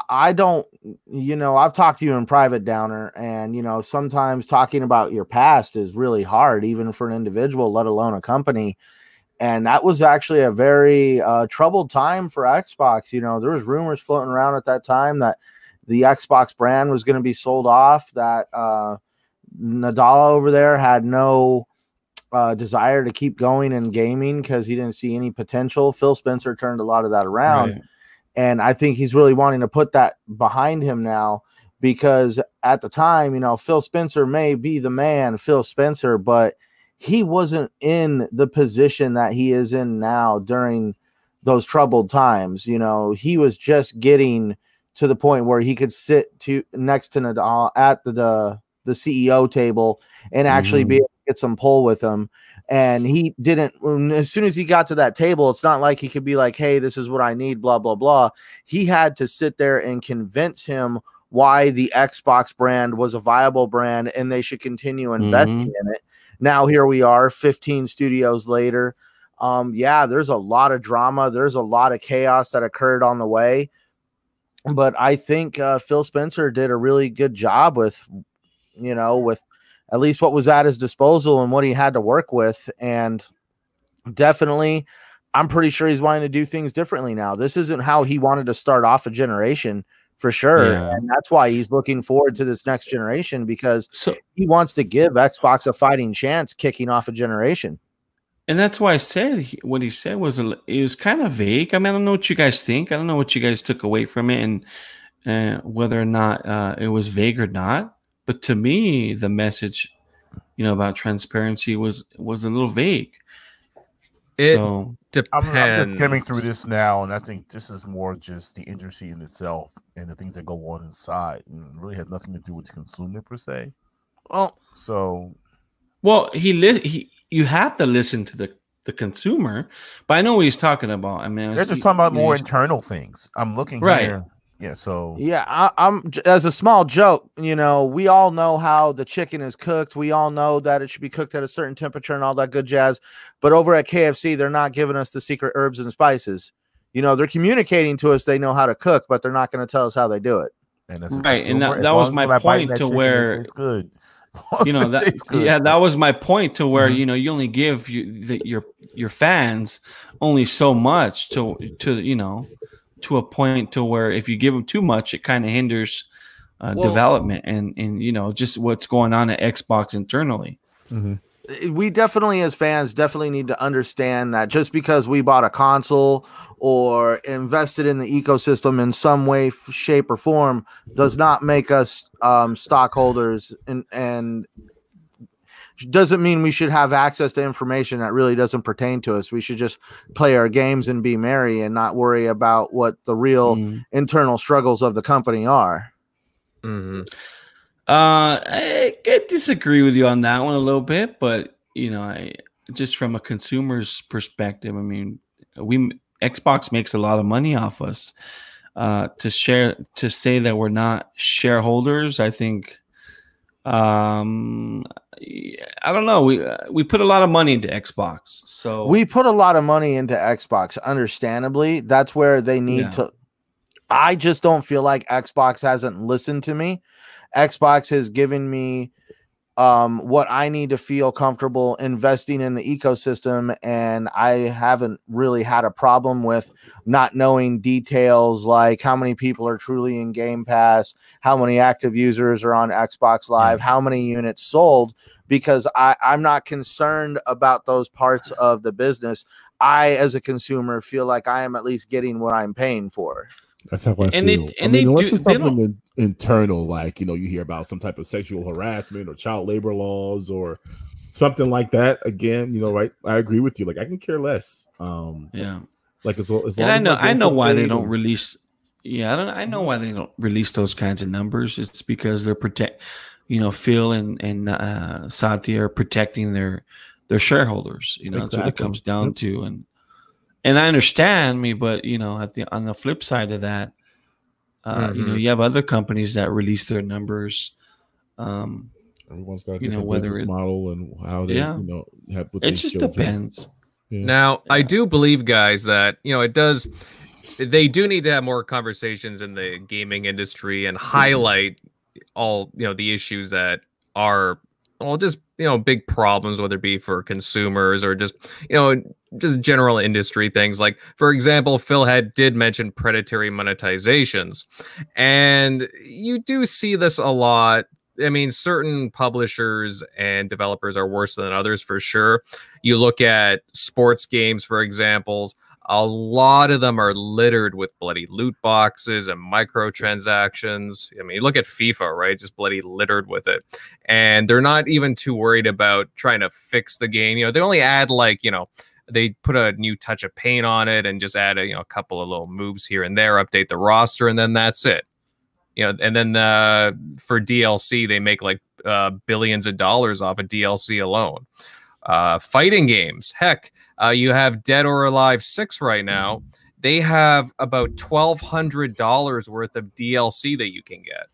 I don't, you know, I've talked to you in private, Downer, and you know, sometimes talking about your past is really hard, even for an individual, let alone a company. And that was actually a very uh, troubled time for Xbox. You know, there was rumors floating around at that time that the Xbox brand was going to be sold off. That uh, Nadella over there had no uh, desire to keep going in gaming because he didn't see any potential. Phil Spencer turned a lot of that around. Right. And I think he's really wanting to put that behind him now because at the time, you know, Phil Spencer may be the man, Phil Spencer, but he wasn't in the position that he is in now during those troubled times. You know, he was just getting to the point where he could sit to next to Nadella at the, the the CEO table and actually mm-hmm. be able to get some pull with him. And he didn't, as soon as he got to that table, it's not like he could be like, hey, this is what I need, blah, blah, blah. He had to sit there and convince him why the Xbox brand was a viable brand and they should continue investing mm-hmm. in it. Now, here we are, 15 studios later. Um, yeah, there's a lot of drama, there's a lot of chaos that occurred on the way but I think uh, Phil Spencer did a really good job with you know, with at least what was at his disposal and what he had to work with. And definitely, I'm pretty sure he's wanting to do things differently now. This isn't how he wanted to start off a generation for sure. Yeah. And that's why he's looking forward to this next generation because so, he wants to give Xbox a fighting chance kicking off a generation. And that's why I said he, what he said was it was kind of vague. I mean, I don't know what you guys think. I don't know what you guys took away from it and uh, whether or not uh, it was vague or not. But to me, the message, you know, about transparency was was a little vague. It so, depends. I'm, I'm just coming through this now, and I think this is more just the industry in itself and the things that go on inside, and really has nothing to do with the consumer per se. Well, so, well, he li- he you have to listen to the the consumer, but I know what he's talking about. I mean, they're just talking about more internal things. I'm looking right. Here, yeah, so yeah, I, am as a small joke. You know, we all know how the chicken is cooked. We all know that it should be cooked at a certain temperature and all that good jazz. But over at KFC, they're not giving us the secret herbs and spices. You know, they're communicating to us they know how to cook, but they're not going to tell us how they do it. And that's right, and that, that was my point to where it's good. <laughs> you know that yeah that was my point to where mm-hmm. you know you only give you the, your your fans only so much to to you know to a point to where if you give them too much, it kind of hinders uh, well, development and and you know just what's going on at Xbox internally. Mm-hmm. We definitely, as fans, definitely need to understand that just because we bought a console or invested in the ecosystem in some way, shape, or form does not make us um, stockholders and and doesn't mean we should have access to information that really doesn't pertain to us. We should just play our games and be merry and not worry about what the real mm. internal struggles of the company are. Mm-hmm. Uh, I, I disagree with you on that one a little bit, but you know, I just from a consumer's perspective, I mean, we Xbox makes a lot of money off us. Uh, to share to say that we're not shareholders, I think um i don't know. We uh, we put a lot of money into xbox so we put a lot of money into xbox understandably. That's where they need yeah. to i just don't feel like xbox hasn't listened to me. Xbox has given me um, what I need to feel comfortable investing in the ecosystem. And I haven't really had a problem with not knowing details like how many people are truly in Game Pass, how many active users are on Xbox Live, how many units sold, because I, I'm not concerned about those parts of the business. I, as a consumer, feel like I am at least getting what I'm paying for. That's how I and feel. They, and I mean, they unless do, it's something in, internal, like you know, you hear about some type of sexual harassment or child labor laws or something like that again. You know, right? I agree with you. Like I can care less. Um, yeah. Like as, as long and I know I know why they don't release. Yeah, I don't. I know why they don't release those kinds of numbers. It's because they're protect. You know, Phil and and uh, Satya are protecting their their shareholders. You know, exactly. that's what it comes down to. And and I understand me, but you know, at the on the flip side of that, uh, mm-hmm. you know, mm-hmm. you have other companies that release their numbers. Um, Everyone's got a different you know, whether it, model and how they, yeah. you know, have. What it just depends. Yeah. Now, yeah. I do believe, guys, that you know it does. They do need to have more conversations in the gaming industry and mm-hmm. highlight all you know the issues that are well just you know big problems whether it be for consumers or just you know just general industry things. Like for example phil had did mention predatory monetizations. And you do see this a lot. I mean, certain publishers and developers are worse than others for sure. You look at sports games, for examples, a lot of them are littered with bloody loot boxes and microtransactions. I mean, you look at FIFA, right? Just bloody littered with it. And they're not even too worried about trying to fix the game. You know, they only add like, you know, they put a new touch of paint on it and just add a, you know, a couple of little moves here and there, update the roster, and then that's it you know, and then uh, for DLC they make like uh, billions of dollars off of DLC alone. Uh, fighting games, heck, uh, you have Dead or Alive Six right now. They have about twelve hundred dollars worth of DLC that you can get.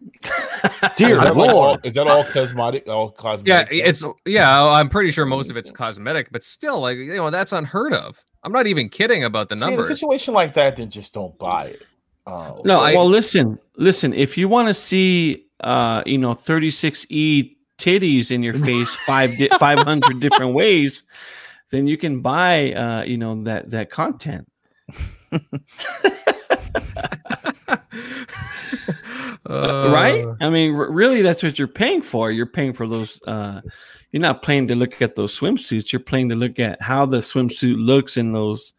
<laughs> Dear is that Lord, all, is that all cosmetic? All cosmetic? Yeah, it's yeah. I'm pretty sure most of it's cosmetic, but still, like you know, that's unheard of. I'm not even kidding about the See, numbers. In a situation like that, then just don't buy it. Oh, no, I, well, listen, listen. If you want to see, uh, you know, 36e titties in your face five di- 500 different ways, then you can buy, uh, you know, that that content. uh, right? I mean, r- really, that's what you're paying for. You're paying for those. Uh, you're not paying to look at those swimsuits. You're paying to look at how the swimsuit looks in those,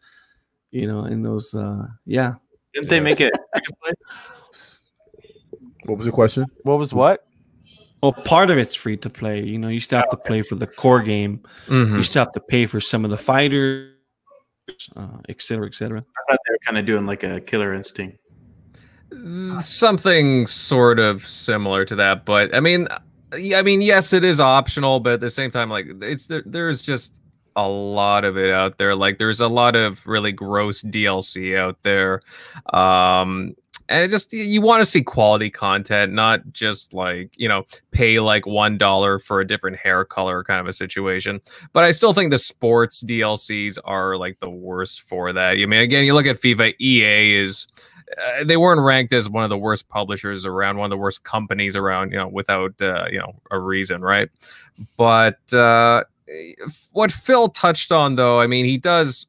you know, in those. Uh, yeah. Didn't they make it? <laughs> what was the question? What was what? Well, part of it's free to play. You know, you still have to play for the core game. Mm-hmm. You still have to pay for some of the fighters, uh, et cetera, et cetera. I thought they were kind of doing like a killer instinct. Something sort of similar to that, but I mean, I mean, yes, it is optional, but at the same time, like it's there, there's just a lot of it out there. Like there's a lot of really gross DLC out there. Um and it just you want to see quality content, not just like, you know, pay like one dollar for a different hair color kind of a situation. But I still think the sports DLCs are like the worst for that. I mean, again, you look at FIFA, EA is uh, they weren't ranked as one of the worst publishers around, one of the worst companies around, you know, without uh, you know a reason, right? But uh, what Phil touched on, though, I mean, he does.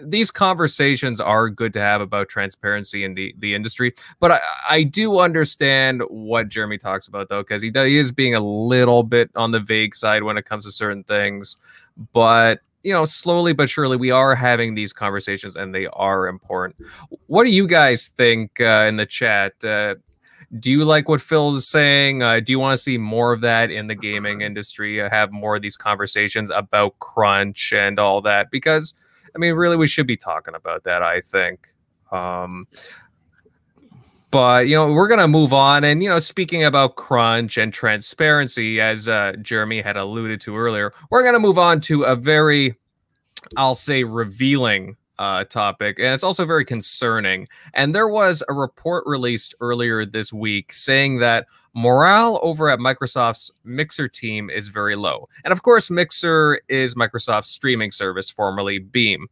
These conversations are good to have about transparency in the, the industry, but I, I do understand what Jeremy talks about though, because he, he is being a little bit on the vague side when it comes to certain things. But you know, slowly but surely, we are having these conversations, and they are important. What do you guys think uh, in the chat? Uh, do you like what Phil is saying? Uh, do you want to see more of that in the gaming industry? Uh, have more of these conversations about crunch and all that? Because I mean, really, we should be talking about that. I think. Um, but you know, we're gonna move on, and you know, speaking about crunch and transparency, as uh, Jeremy had alluded to earlier, we're gonna move on to a very, I'll say, revealing uh, topic, and it's also very concerning. And there was a report released earlier this week saying that morale over at Microsoft's Mixer team is very low. And of course, Mixer is Microsoft's streaming service, formerly Beam.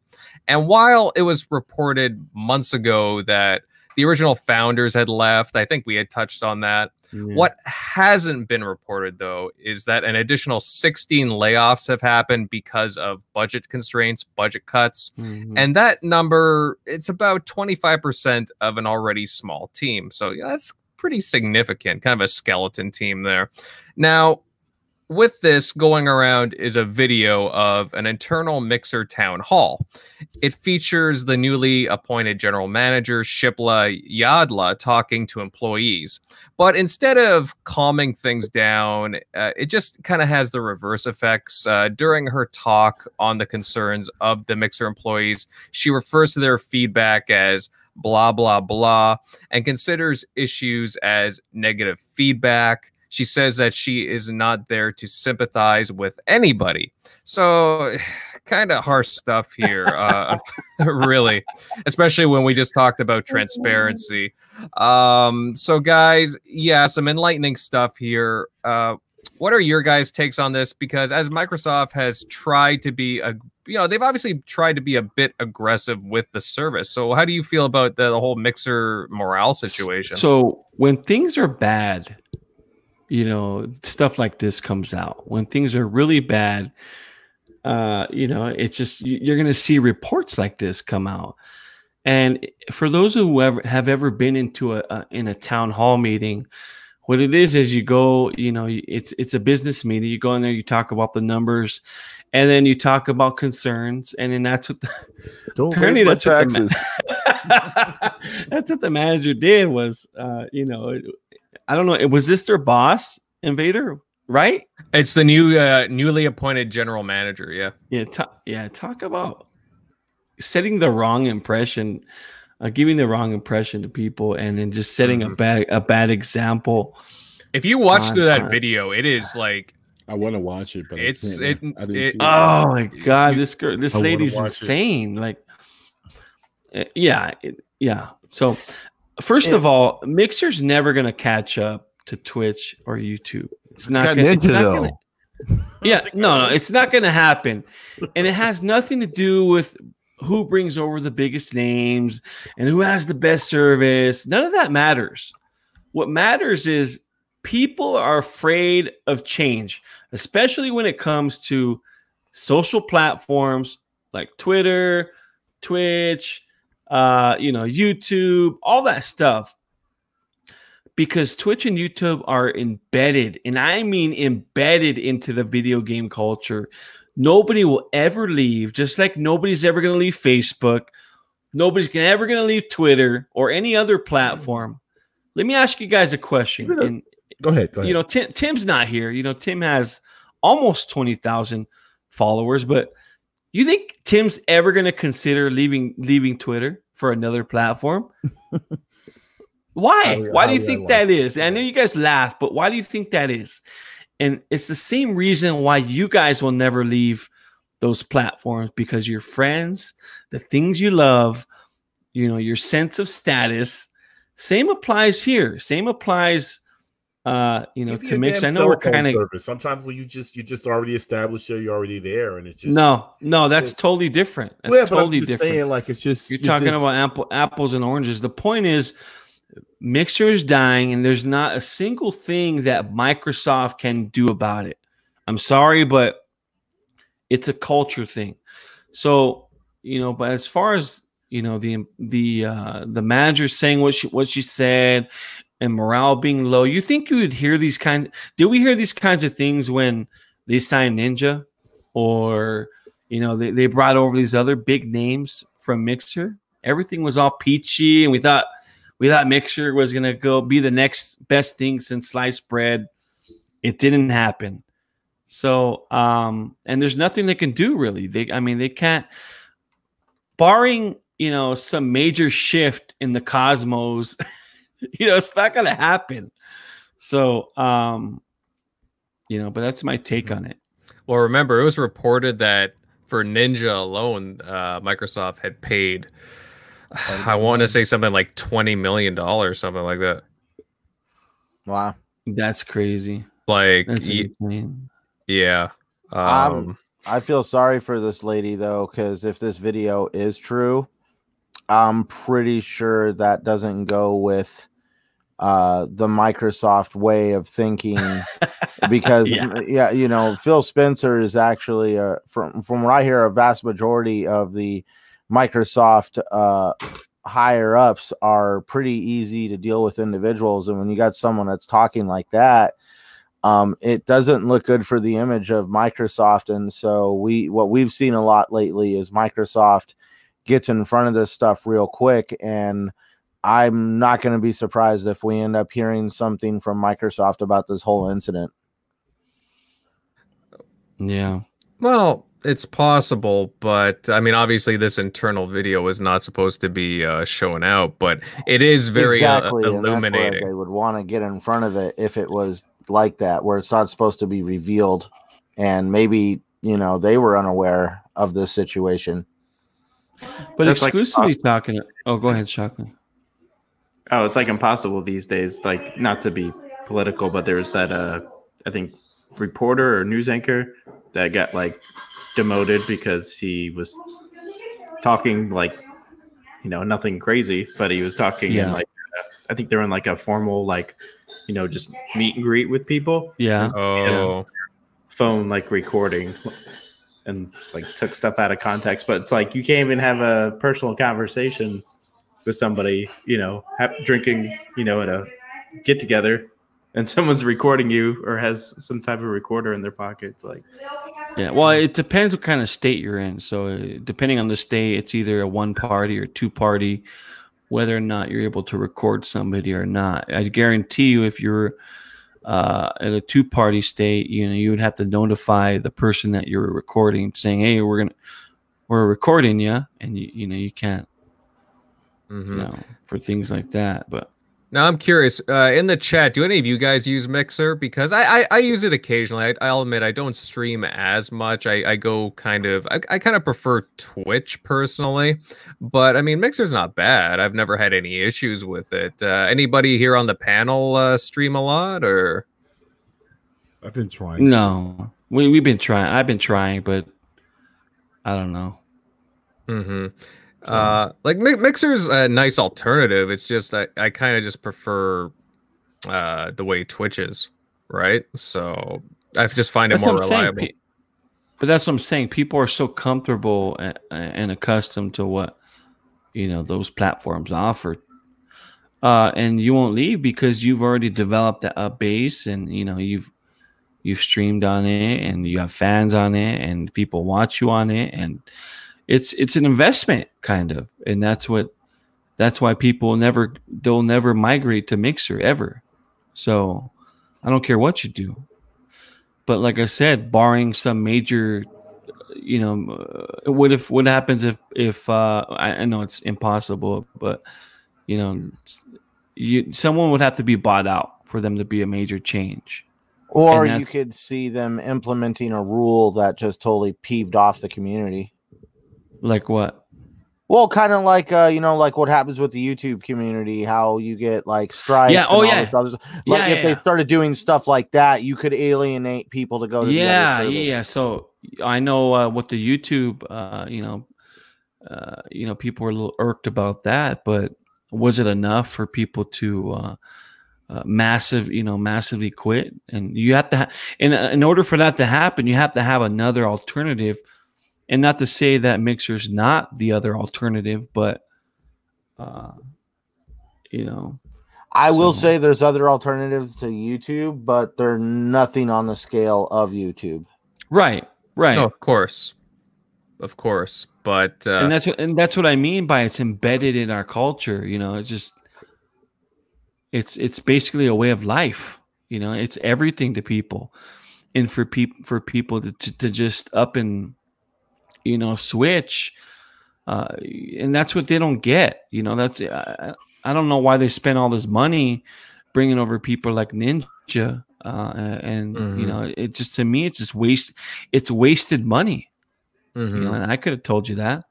And while it was reported months ago that the original founders had left, I think we had touched on that. What hasn't been reported, though, is that an additional 16 layoffs have happened because of budget constraints, budget cuts. Mm-hmm. And that number, it's about 25% of an already small team. So yeah, that's pretty significant, kind of a skeleton team there. Now, with this going around is a video of an internal Mixer town hall. It features the newly appointed general manager, Shilpa Yadla, talking to employees. But instead of calming things down, uh, it just kind of has the reverse effects. Uh, during her talk on the concerns of the Mixer employees, she refers to their feedback as blah, blah, blah, and considers issues as negative feedback she says that she is not there to sympathize with anybody. So, <sighs> kind of harsh stuff here, <laughs> uh, <laughs> really, especially when we just talked about transparency. Um, so, guys, yeah, some enlightening stuff here. Uh, what are your guys' takes on this? Because as Microsoft has tried to be a you know they've obviously tried to be a bit aggressive with the service so how do you feel about the, the whole mixer morale situation so when things are bad you know, stuff like this comes out. When things are really bad, uh, you know, it's just you're going to see reports like this come out. And for those who ever have ever been into a, a, in a town hall meeting, what it is is you go, you know, it's it's a business meeting. You go in there, you talk about the numbers, and then you talk about concerns, and then that's what the, <laughs> Don't apparently that's what, the, <laughs> that's what the manager did was, uh, you know, I don't know. Was this their boss, Invader? Right? It's the new, uh, newly appointed general manager. Yeah. Yeah. Talk, yeah. Talk about setting the wrong impression, uh, giving the wrong impression to people, and then just setting mm-hmm. a bad a bad example. If you watch on, through that on, video, it is like I want to watch it, but it's it. it, it oh my god, this girl, this I lady's insane. It. Like, uh, yeah, yeah. So First of all, Mixer's never going to catch up to Twitch or YouTube. It's not going to. Gonna, <laughs> yeah, no, no, it's not going to happen, and it has <laughs> nothing to do with who brings over the biggest names and who has the best service. None of that matters. What matters is people are afraid of change, especially when it comes to social platforms like Twitter, Twitch, uh, you know, YouTube, all that stuff. Because Twitch and YouTube are embedded, and I mean embedded into the video game culture. Nobody will ever leave, just like nobody's ever going to leave Facebook. Nobody's ever going to leave Twitter or any other platform. Let me ask you guys a question. And, go ahead. Go ahead. You know, Tim, Tim's not here. You know, Tim has almost 20,000 followers, but you think Tim's ever going to consider leaving leaving Twitter for another platform? <laughs> why? why do you think that is? I know you guys laugh, but why do you think that is? And it's the same reason why you guys will never leave those platforms because your friends, the things you love, you know, your sense of status, same applies here. Same applies uh you know to mix i know we're kind of sometimes when you just you just already established there you're already there and it's just no no that's totally different. That's yeah, totally different. saying, like it's just you're talking about apple apples and oranges. The point is mixer is dying and there's not a single thing that microsoft can do about it. I'm sorry but it's a culture thing. So you know but as far as you know the the uh the manager saying what she what she said and morale being low. You think you would hear these kinds? Did we hear these kinds of things when they signed Ninja, or you know they, they brought over these other big names from Mixer? Everything was all peachy, and we thought we thought Mixer was gonna go be the next best thing since sliced bread. It didn't happen. So, um, and there's nothing they can do really. They, I mean, they can't, barring you know some major shift in the cosmos. <laughs> <laughs> you know, it's not gonna happen. So, um, you know, but that's my take mm-hmm. on it. Well, remember, it was reported that for Ninja alone, uh, Microsoft had paid, <sighs> I want to say something like twenty million dollars, something like that. Wow, that's crazy. Like, that's y- yeah. Um, um, I feel sorry for this lady though, because if this video is true, I'm pretty sure that doesn't go with uh, the Microsoft way of thinking <laughs> because yeah. yeah. you know, Phil Spencer is actually uh, from from what I hear, a vast majority of the Microsoft uh, higher ups are pretty easy to deal with individuals, and when you got someone that's talking like that, um, it doesn't look good for the image of Microsoft. And so we what we've seen a lot lately is Microsoft gets in front of this stuff real quick and I'm not going to be surprised if we end up hearing something from Microsoft about this whole incident. Yeah. Well, it's possible, but I mean, obviously, this internal video is not supposed to be uh, shown out, but it is very exactly, uh, and that's where illuminating. they would want to get in front of it if it was like that, where it's not supposed to be revealed, and maybe you know they were unaware of this situation. But That's like- exclusively talking. Oh, go ahead, Shockley. Oh, it's like impossible these days. Like not to be political, but there's that uh I think reporter or news anchor that got like demoted because he was talking like you know nothing crazy, but he was talking Yeah. in like uh, I think they're in like a formal like you know just meet and greet with people, Yeah. Oh, phone like recording and like took stuff out of context. But it's like you can't even have a personal conversation with somebody, you know, ha- drinking, you know, at a get together, and someone's recording you or has some type of recorder in their pocket. It's like, Yeah. Well, it depends what kind of state you're in. So, uh, depending on the state, it's either a one party or two party, whether or not you're able to record somebody or not. I guarantee you, if you're uh, a two party state, you know, you would have to notify the person that you're recording, saying, "Hey, we're gonna we're recording you," and you you know you can't mhm. you know for things like that. But Now I'm curious. Uh, in the chat, do any of you guys use Mixer? Because I I, I use it occasionally. I, I'll admit I don't stream as much. I, I go kind of I, I kind of prefer Twitch personally, but I mean Mixer's not bad. I've never had any issues with it. Uh, anybody here on the panel uh, stream a lot or? I've been trying. no, we we've been trying. I've been trying, but I don't know. Mm-hmm. Uh, like Mi- Mixer's a nice alternative. It's just I, I kind of just prefer uh the way Twitch is, right? So I just find it more I'm saying. reliable. But that's what I'm saying. People are so comfortable and, and accustomed to what you know those platforms offer, uh, and you won't leave because you've already developed a base, and you know you've you've streamed on it, and you have fans on it, and people watch you on it, and it's it's an investment kind of, and that's what that's why people never they'll never migrate to Mixer ever. So I don't care what you do but like I said, barring some major, you know, uh, what if what happens if if uh, I, I know it's impossible, but you know, you someone would have to be bought out for them to be a major change. Or you could see them implementing a rule that just totally peeved off the community. Like what? Well, kind of like uh, you know, like what happens with the YouTube community, how you get like strikes. Yeah, oh, yeah. stuff. Yeah, Like if yeah, they started doing stuff like that, you could alienate people to go to the yeah, yeah, yeah. So I know uh, with the YouTube, uh, you know, uh, you know, people were a little irked about that, but was it enough for people to uh, uh, massive, you know, massively quit? And you have to, ha- in in order for that to happen, you have to have another alternative. And not to say that Mixer's not the other alternative, but uh, you know, I will say there's other alternatives to YouTube, but they're nothing on the scale of YouTube. right, right. No, of course, of course, but uh, and that's what and that's what I mean by it's embedded in our culture. You know, it's just it's it's basically a way of life. You know, it's everything to people, and for people for people to, to to just up and you know switch, uh, and that's what they don't get. You know, that's I, I don't know why they spend all this money bringing over people like Ninja. Uh, and you Mhm. know, it just to me, it's just waste. It's wasted money. mhm. You know, and I could have told you that.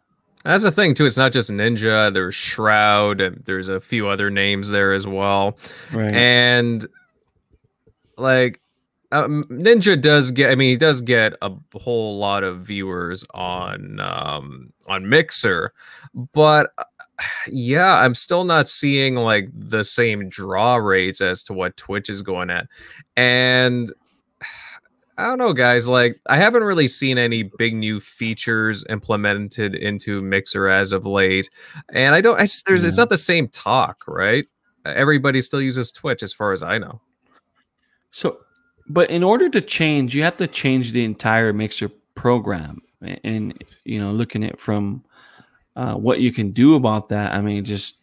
That's the thing too. It's not just Ninja. There's Shroud. And there's a few other names there as well. Right. And like um, Ninja does get. I mean, he does get a whole lot of viewers on um, on Mixer, but uh, yeah, I'm still not seeing like the same draw rates as to what Twitch is going at, and. I don't know, guys. Like, I haven't really seen any big new features implemented into Mixer as of late, and I don't. I just there's it's not the same talk, right? Everybody still uses Twitch, as far as I know. So, but in order to change, you have to change the entire mixer program, and, you know, looking at from uh, what you can do about that. I mean, just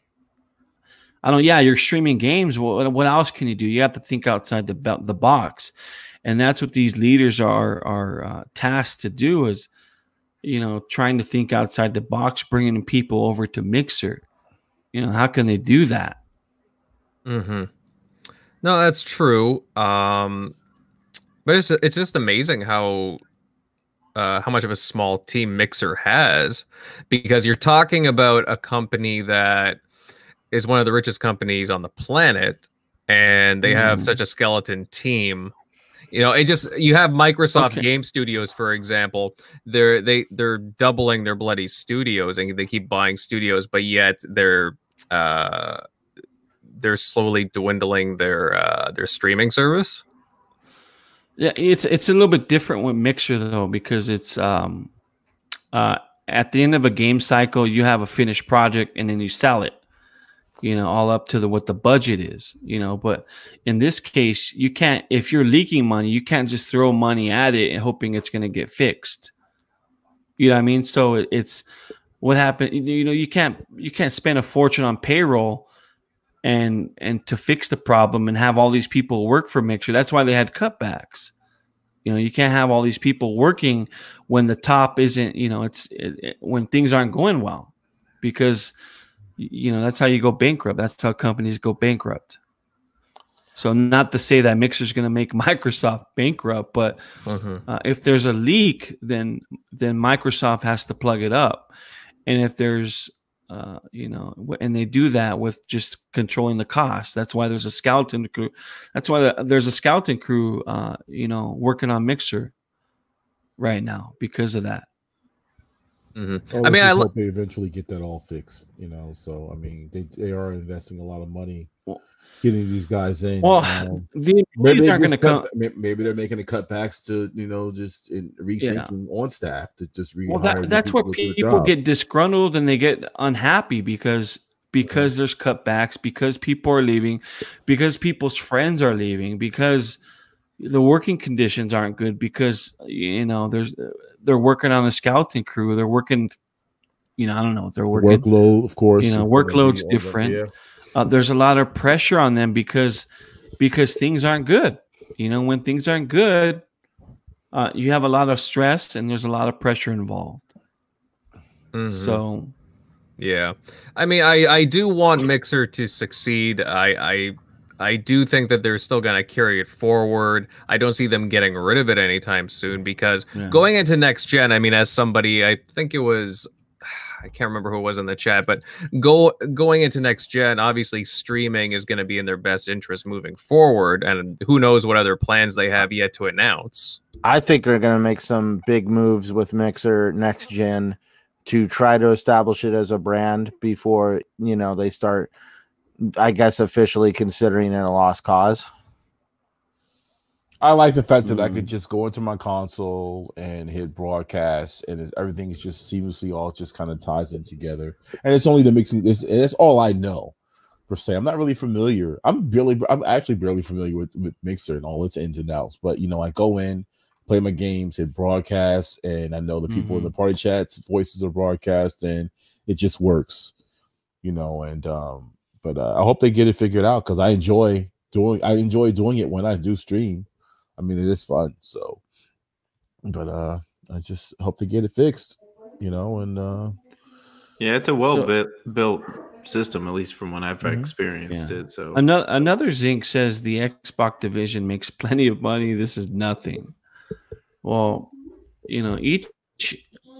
I don't. Yeah, you're streaming games. What what else can you do? You have to think outside the the box, and that's what these leaders are are uh, tasked to do. Is you know trying to think outside the box, bringing people over to Mixer. You know, how can they do that? Hmm. No, that's true. Um, but it's it's just amazing how uh, how much of a small team Mixer has, because you're talking about a company that is one of the richest companies on the planet, and they mm. have such a skeleton team. You know, it just you have Microsoft okay. Game Studios, for example. They're they they're doubling their bloody studios, and they keep buying studios, but yet they're uh they're slowly dwindling their uh their streaming service. Yeah, it's it's a little bit different with Mixer though because it's um uh at the end of a game cycle you have a finished project and then you sell it you know all up to the what the budget is you know but in this case you can't if you're leaking money you can't just throw money at it and hoping it's going to get fixed. You know what i mean? So it, it's what happened you know you can't you can't spend a fortune on payroll and and to fix the problem and have all these people work for mixer. That's why they had cutbacks. You know you can't have all these people working when the top isn't you know it's it, it, when things aren't going well. Because you know that's how you go bankrupt. That's how companies go bankrupt. So not to say that mixer's going to make <laughs> microsoft bankrupt but mm-hmm. uh, if there's a leak then then microsoft has to plug it up. And if there's uh, you know and they do that with just controlling the cost that's why there's a skeleton crew that's why there's a skeleton crew uh, you know working on mixer right now because of that Mm-hmm. I mean, I hope they eventually get that all fixed. You know, so I mean, they they are investing a lot of money getting these guys in. Well, um, <laughs> the maybe aren't going to come. Maybe they're making the cutbacks to you know just rethinking yeah. on staff to just rehire. Well, that, that's where people get disgruntled and they get unhappy because because yeah. there's cutbacks because people are leaving because people's friends are leaving because the working conditions aren't good because you know there's they're working on the scouting crew. They're working, you know, I don't know. What they're working workload, of course. You know, workload's different. Yeah. Uh, there's a lot of pressure on them because because things aren't good. You know, when things aren't good, uh, you have a lot of stress and there's a lot of pressure involved. Mm-hmm. So, yeah, I mean, I I do want Mixer to succeed. I I I do think that they're still going to carry it forward. I don't see them getting rid of it anytime soon because yeah. going into next gen, I mean, as somebody, I think it was, I can't remember who was in the chat, but go going into next gen, obviously streaming is going to be in their best interest moving forward, and who knows what other plans they have yet to announce. I think they're going to make some big moves with Mixer next gen to try to establish it as a brand before you know they start I guess officially considering it a lost cause. I like the fact that mm. I could mm. just go into my console and hit broadcast, and everything is just seamlessly all just kind of ties in together. And it's only the mixing. This that's all I know per se. I'm not really familiar. I'm barely. I'm actually barely familiar with with Mixer and all its ins and outs. But you know, I go in, play my games, hit broadcast, and I know the people mm-hmm. in the mm-hmm. party chats voices are broadcast, and it just works. You know, and um, but uh, I hope they get it figured out because I enjoy doing I enjoy doing it when I do stream. I mean, it is fun. So, but uh, I just hope to get it fixed, you know. And uh, yeah, it's a well built built system, at least from when I've mm-hmm. experienced yeah. it. So another another Zinc says the Xbox division makes plenty of money. This is nothing. Well, you know, each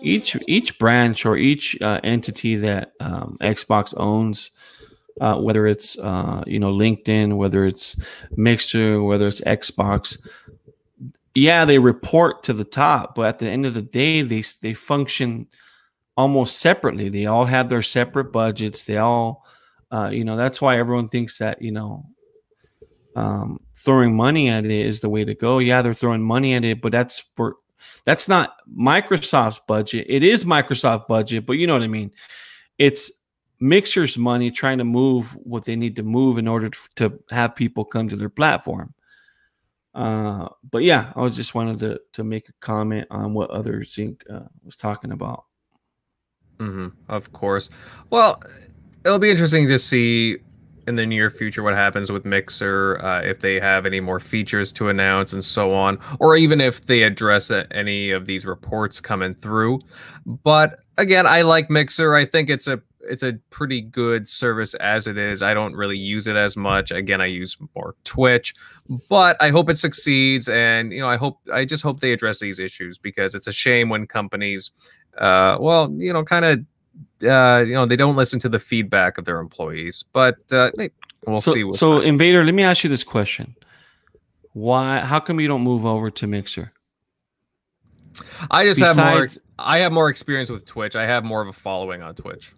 each each branch or each uh, entity that um, Xbox owns uh, whether it's uh, you know LinkedIn, whether it's Mixer, whether it's Xbox. Yeah, they report to the top, but at the end of the day, they they function almost separately. They all have their separate budgets. They all, uh, you know, that's why everyone thinks that you know um, throwing money at it is the way to go. Yeah, they're throwing money at it, but that's for that's not Microsoft's budget. It is Microsoft budget, but you know what I mean. It's mixers money trying to move what they need to move in order to have people come to their platform Uh, but yeah, I was just wanted to to make a comment on what other Zinc uh, was talking about. hmm of course. Well, it'll be interesting to see in the near future what happens with Mixer, uh, if they have any more features to announce and so on, or even if they address uh, any of these reports coming through. But again, I like Mixer. I think it's a it's a pretty good service as it is. I don't really use it as much. Again, I use more Twitch, but I hope it succeeds. And you know, I hope I just hope they address these issues because it's a shame when companies, uh, well, you know, kind of uh, you know, they don't listen to the feedback of their employees. But uh, we'll so, see. What so, Invader, let me ask you this question: Why? How come you don't move over to Mixer? I just Besides, have more. I have more experience with Twitch. I have more of a following on Twitch.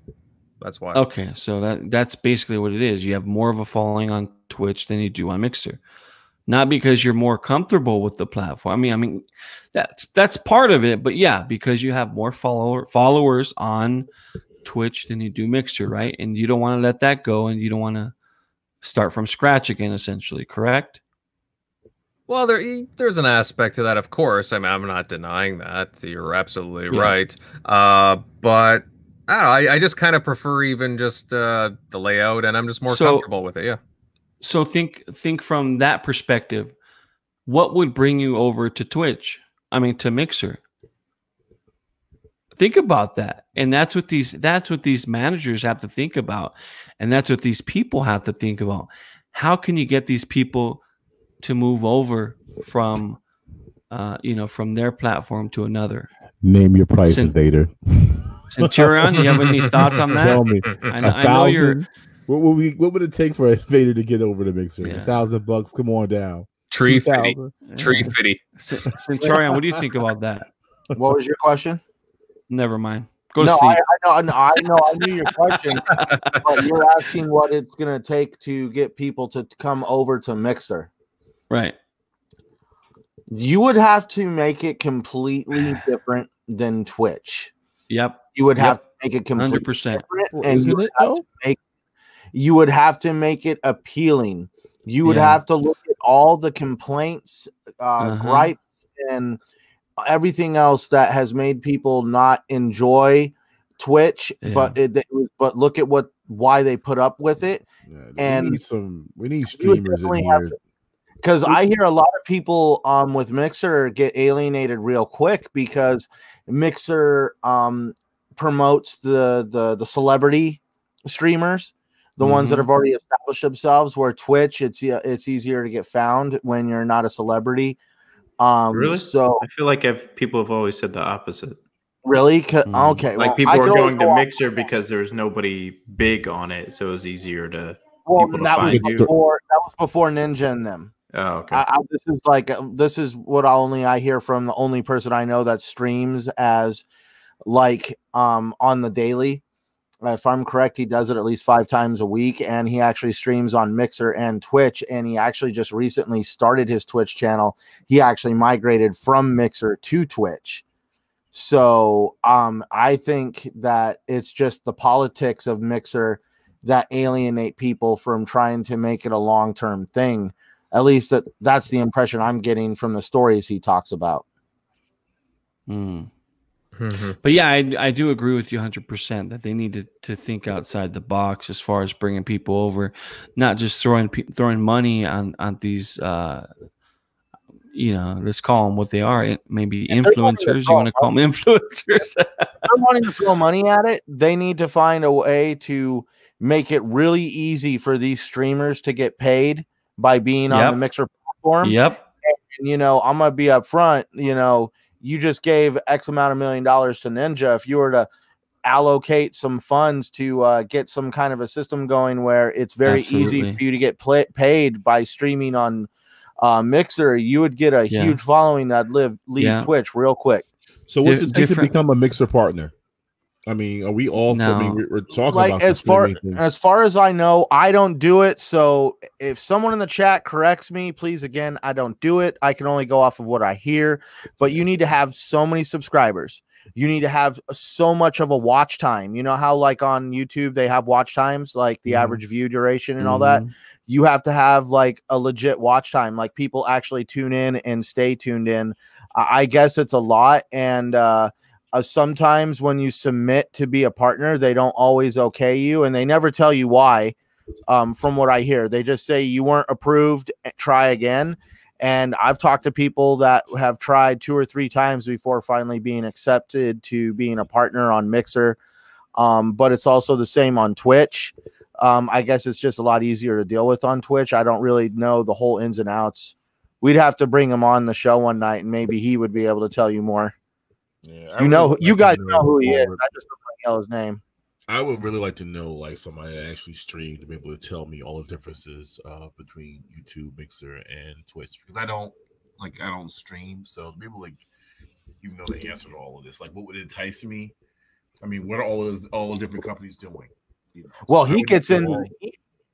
That's why. Okay, so that that's basically what it is. You have more of a following on Twitch than you do on Mixer. Not because you're more comfortable with the platform. I mean, I mean, that's that's part of it, but yeah, because you have more follower followers on Twitch than you do Mixer, right? And you don't want to let that go, and you don't want to start from scratch again, essentially. Correct? Well, there there's an aspect to that, of course. I mean, I'm not denying that. You're absolutely yeah. right. Uh, but I don't know. I, I just kind of prefer even just uh, the layout, and I'm just more so, comfortable with it. Yeah. So think think from that perspective. What would bring you over to Twitch? I mean, to Mixer. Think about that, and that's what these that's what these managers have to think about, and that's what these people have to think about. How can you get these people to move over from, uh, you know, from their platform to another? Name your price, Cent- Invader. <laughs> Centurion, you have any thoughts on that? Tell me. I, know, I know you're. What would we? What would it take for Vader to get over the mixer? Yeah. A thousand bucks. Come on down. Tree fitty. Tree fitty. Centurion, what do you think about that? What was your question? Never mind. Go no, to sleep. I, I, know, I know, I knew your question, <laughs> but you're asking what it's going to take to get people to come over to Mixer. Right. You would have to make it completely different than Twitch. Yep. You would yep. have to make it completely 100%. different, and you would, it, make, you would have to make it appealing. You would yeah. have to look at all the complaints, uh, uh-huh. gripes, and everything else that has made people not enjoy Twitch. Yeah. But it, but look at what why they put up with it. Yeah, and we need some we need streamers in here because I hear a lot of people um, with Mixer get alienated real quick because Mixer um, promotes the the the celebrity streamers, the mm-hmm. ones that mm-hmm. have already established themselves. Where Twitch, it's it's easier to get found when you're not a celebrity. Um, really? So I feel like I've, people have always said the opposite. Really? Mm-hmm. Okay. Like well, people are going to Mixer because there's nobody big on it, so it's easier to. Well, that was before that was before Ninja and them. Oh, okay. I, I, this is like uh, this is what only I hear from the only person I know that streams as like um on the daily. If I'm correct, he does it at least five times a week, and he actually streams on Mixer and Twitch. And he actually just recently started his Twitch channel. He actually migrated from Mixer to Twitch. So um, I think that it's just the politics of Mixer that alienate people from trying to make it a long term thing at least that that's the impression I'm getting from the stories he talks about. Mm. Mm-hmm. But yeah, I, I do agree with you 100% that they need to, to think outside the box as far as bringing people over, not just throwing throwing money on on these uh, you know, let's call them what they are. Maybe influencers. You want to call them influencers? <laughs> they're wanting to throw money at it. They need to find a way to make it really easy for these streamers to get paid by being yep. on the Mixer platform. Yep. And, you know, I'm gonna be up front. You know, you just gave X amount of million dollars to Ninja. If you were to allocate some funds to uh, get some kind of a system going where it's very Absolutely. easy for you to get pl- paid by streaming on uh, Mixer, you would get a yeah. huge following that live leave yeah. Twitch real quick. So what's D- it take different... to become a Mixer partner? I mean, are we all? No. I mean, we're, we're talking like about as far streaming as far as I know, I don't do it. So if someone in the chat corrects me, please again, I don't do it. I can only go off of what I hear. But you need to have so many subscribers. You need to have so much of a watch time. You know how like on YouTube they have watch times, like the Mhm. average view duration and all that. Mhm. You have to have like a legit watch time, like people actually tune in and stay tuned in. I I guess it's a lot, and uh, uh, sometimes when you submit to be a partner, they don't always okay you, and they never tell you why. Um, from what I hear, they just say you weren't approved. eh, Try again. And I've talked to people that have tried two or three times before finally being accepted to being a partner on Mixer. Um, but it's also the same on Twitch. Um, I guess it's just a lot easier to deal with on Twitch. I don't really know the whole ins and outs. We'd have to bring him on the show one night, and maybe he would be able to tell you more. Yeah, I You know, like you to guys know who he is. I just don't know his name. I would really like to know, like somebody that actually streamed to be able to tell me all the differences uh, between YouTube, Mixer, and Twitch because I don't like I don't stream, so able like even know the answer to all of this, like what would entice me? I mean, what are all of all the different companies doing? You know, Well, so he gets in. all-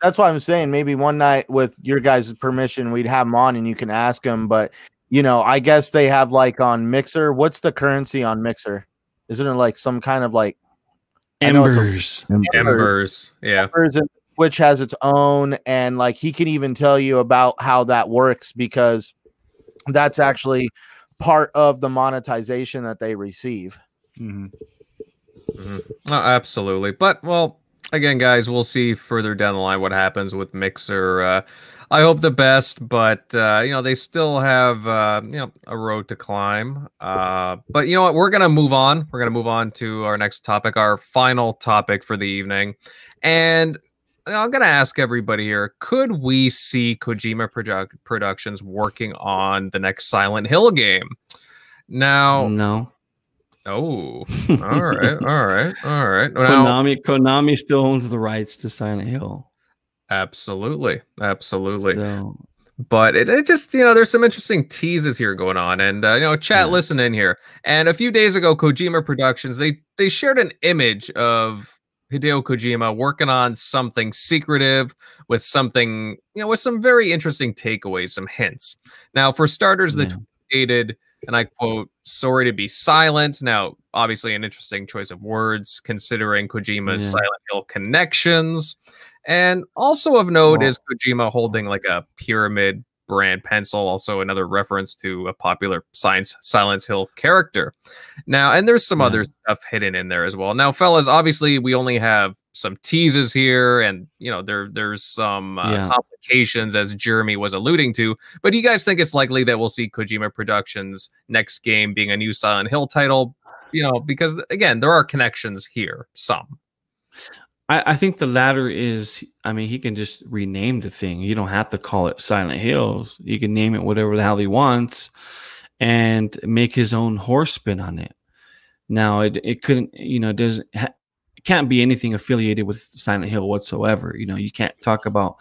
that's why I'm saying maybe one night with your guys' permission, we'd have him on and you can ask him. But you know, I guess they have like on Mixer. What's the currency on Mixer? Isn't it like some kind of like I know it's a- Embers. Embers. Yeah. Embers and Twitch has its own, and like he can even tell you about how that works because that's actually part of the monetization that they receive. Mhm. Oh, absolutely. But well, again, guys, we'll see further down the line what happens with Mixer. Uh, I hope the best, but uh, you know they still have uh, you know a road to climb. Uh, but you know what? We're gonna move on. We're gonna move on to our next topic, our final topic for the evening, and. I'm gonna ask everybody here: Could we see Kojima Produ- Productions working on the next Silent Hill game? Now, No. Oh, <laughs> all right, all right, all right. Now, Konami Konami still owns the rights to Silent Hill. absolutely, absolutely. So, But it, it just, you know, there's some interesting teases here going on, and uh, you know, chat, Yeah. listen in here. And a few days ago, Kojima Productions they they shared an image of Hideo Kojima working on something secretive with something, you know, with some very interesting takeaways, some hints. Now, for starters, the yeah. stated, and I quote, sorry to be silent. Now, obviously, an interesting choice of words considering Kojima's Yeah. Silent Hill connections. And also of note is Kojima holding like a pyramid brand pencil, also another reference to a popular science Silent Hill character. Now, and there's some Yeah. other stuff hidden in there as well. Now, fellas, obviously we only have some teases here, and you know there there's some uh, Yeah. complications as Jeremy was alluding to. But do you guys think it's likely that we'll see Kojima Productions next game being a new Silent Hill title? You know, because again, there are connections here. Some. I, I think the latter is I mean, he can just rename the thing. You don't have to call it Silent Hills. You can name it whatever the hell he wants and make his own horse spin on it. Now it it couldn't, you know, doesn't can't be anything affiliated with Silent Hill whatsoever. You know, you can't talk about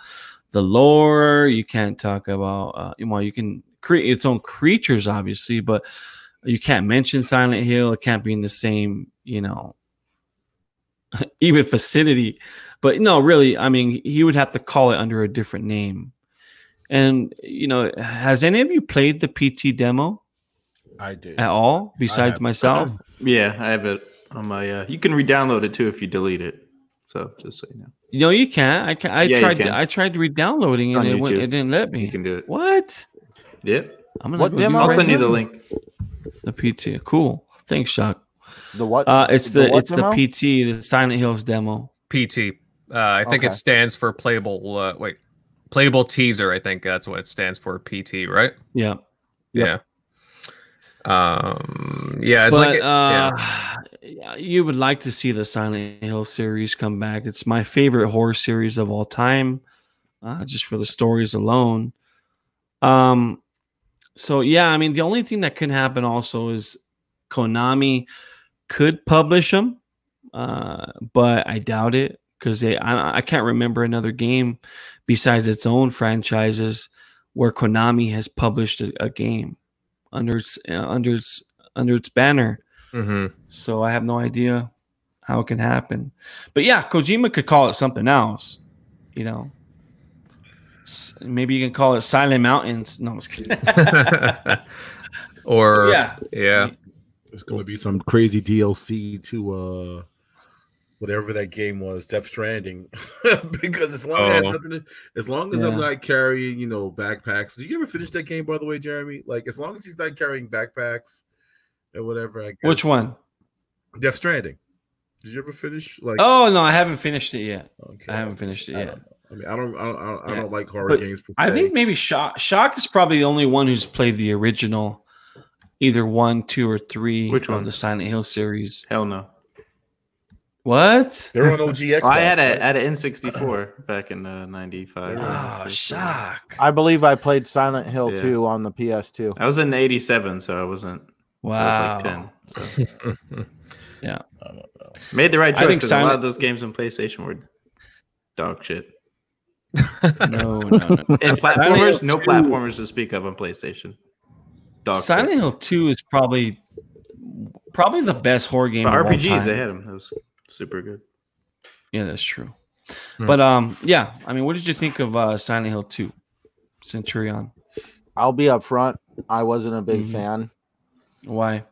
the lore, you can't talk about uh well, you can create its own creatures, obviously, but you can't mention Silent Hill. It can't be in the same, you know, <laughs> even vicinity. But no, really, I mean, he would have to call it under a different name. And you know, has any of you played the PT demo I did. at all besides myself? <laughs> Yeah, I have it on my. Uh, you can re-download it too if you delete it. So just so you know, No, you can't. I can I Yeah, you tried. can. To, I tried re-downloading It's and it, went, it didn't let me. you can do it. What? Yep. I'm gonna What demo? I'll right send you the link. The PT. Cool. Thanks, Shock. The what? Uh, it's the, what it's demo? the PT, the Silent Hills demo. PT. Uh, I think Okay. it stands for playable. Uh, wait, playable teaser. I think that's what it stands for. PT, right? Yeah. Yeah. Um. Yeah. It's but like. yeah. uh, yeah, you would like to see the Silent Hill series come back. It's my favorite horror series of all time, uh, just for the stories alone. Um, so yeah, I mean, the only thing that can happen also is Konami could publish them, uh, but I doubt it because they. I, I can't remember another game besides its own franchises where Konami has published a, a game under its uh, under its under its banner. hmm So I have no idea. how it can happen. But yeah, Kojima could call it something else. You know, S- maybe you can call it Silent Mountains. No, I'm just kidding. <laughs> or yeah, yeah. It's going to be some crazy DLC to uh whatever that game was, Death Stranding, <laughs> because as long as, Oh. nothing to- as long as I'm not carrying, you know, backpacks. Did you ever finish that game, by the way, Jeremy? Like, as long as he's not carrying backpacks and whatever. I guess. which one? Death Stranding. Did you ever finish? Like, Oh no, I haven't finished it yet. okay. I haven't finished it I yet. I mean, I don't, I don't, I don't, I don't like horror But games. I think maybe Shock Shock is probably the only one who's played the original, either one, two, or three Which of one? the Silent Hill series. Hell no. What? they're on OG Xbox. I had right? a at an N64 back in uh, '95. Oh, Shock! I believe I played Silent Hill Yeah. 2 on the PS2. I was in '87, so I wasn't. I Wow. was like 10. So <laughs> Yeah. made the right I choice think because a lot of those games on PlayStation were dog shit. <laughs> No, no, no. And platformers, no platformers to speak of on PlayStation. Dog shit. Silent Hill Two is probably probably the best horror game. But of all RPGs, time. they had them. That was super good. Yeah, that's true. Hmm. But um, yeah. I mean, what did you think of uh, Silent Hill Two, Centurion? I'll be up front. I wasn't a big Mhm. fan. Why?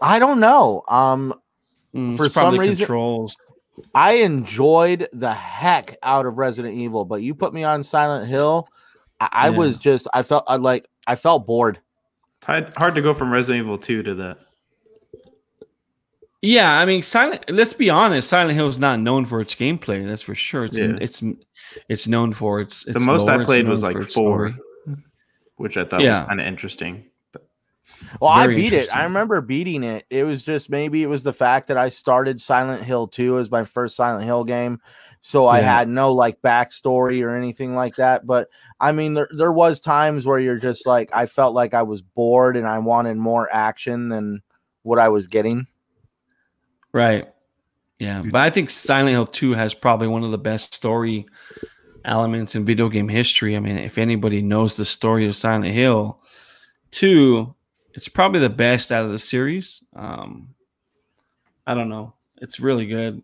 I don't know. Um, Mm, For it's some reason- controls. I enjoyed the heck out of Resident Evil, but you put me on Silent Hill. I, I Yeah. was just, I felt I like, I felt bored. Hard, hard to go from Resident Evil 2 to that. Yeah, I mean, Silent. Let's be honest. Silent Hill is not known for its gameplay. That's for sure. It's Yeah. it's it's known for its. its the most lore, I played was like for four, story. which I thought Yeah. was kind of interesting. Well, Very I beat it. I remember beating it. It was just maybe it was the fact that I started Silent Hill 2 as my first Silent Hill game. So I had no like backstory or anything like that. But I mean, there, there was times where you're just like, I felt like I was bored and I wanted more action than what I was getting. Right. Yeah, but I think Silent Hill Two has probably one of the best story elements in video game history. I mean, if anybody knows the story of Silent Hill Two, it's probably the best out of the series. Um, I don't know. It's really good.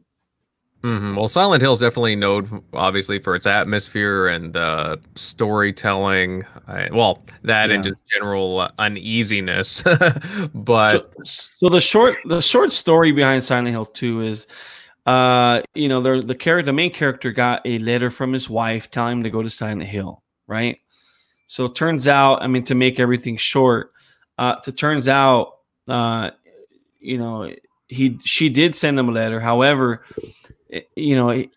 Mhm. Well, Silent Hill is definitely known, obviously, for its atmosphere and uh, storytelling. I, well, that and just general uh, uneasiness. <laughs> but so, so the short the short story behind Silent Hill 2 is uh you know the the character the main character got a letter from his wife telling him to go to Silent Hill, right? So it turns out, I mean to make everything short, uh it turns out uh you know he she did send him a letter. However, it- you know it,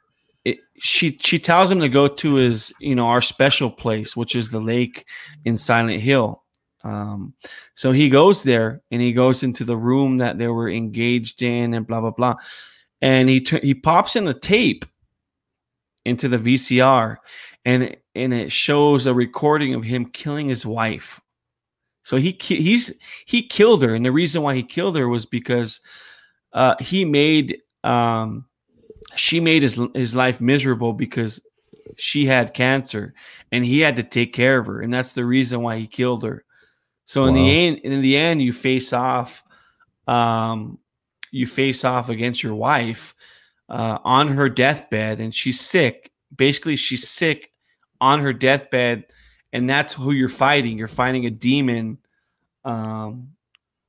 it, she she tells him to go to his you know our special place, which is the lake in Silent Hill. Um, so he goes there and he goes into the room that they were engaged in and blah blah blah, and he he pops in the tape into the VCR, and and it shows a recording of him killing his wife. So he ki- he's he killed her, and the reason why he killed her was because uh, he made um, she made his his life miserable because she had cancer, and he had to take care of her, and that's the reason why he killed her. So in the end, in the end, you face off, um, you face off against your wife uh, on her deathbed, and she's sick. Basically, she's sick on her deathbed, and that's who you're fighting. You're fighting a demon. Um,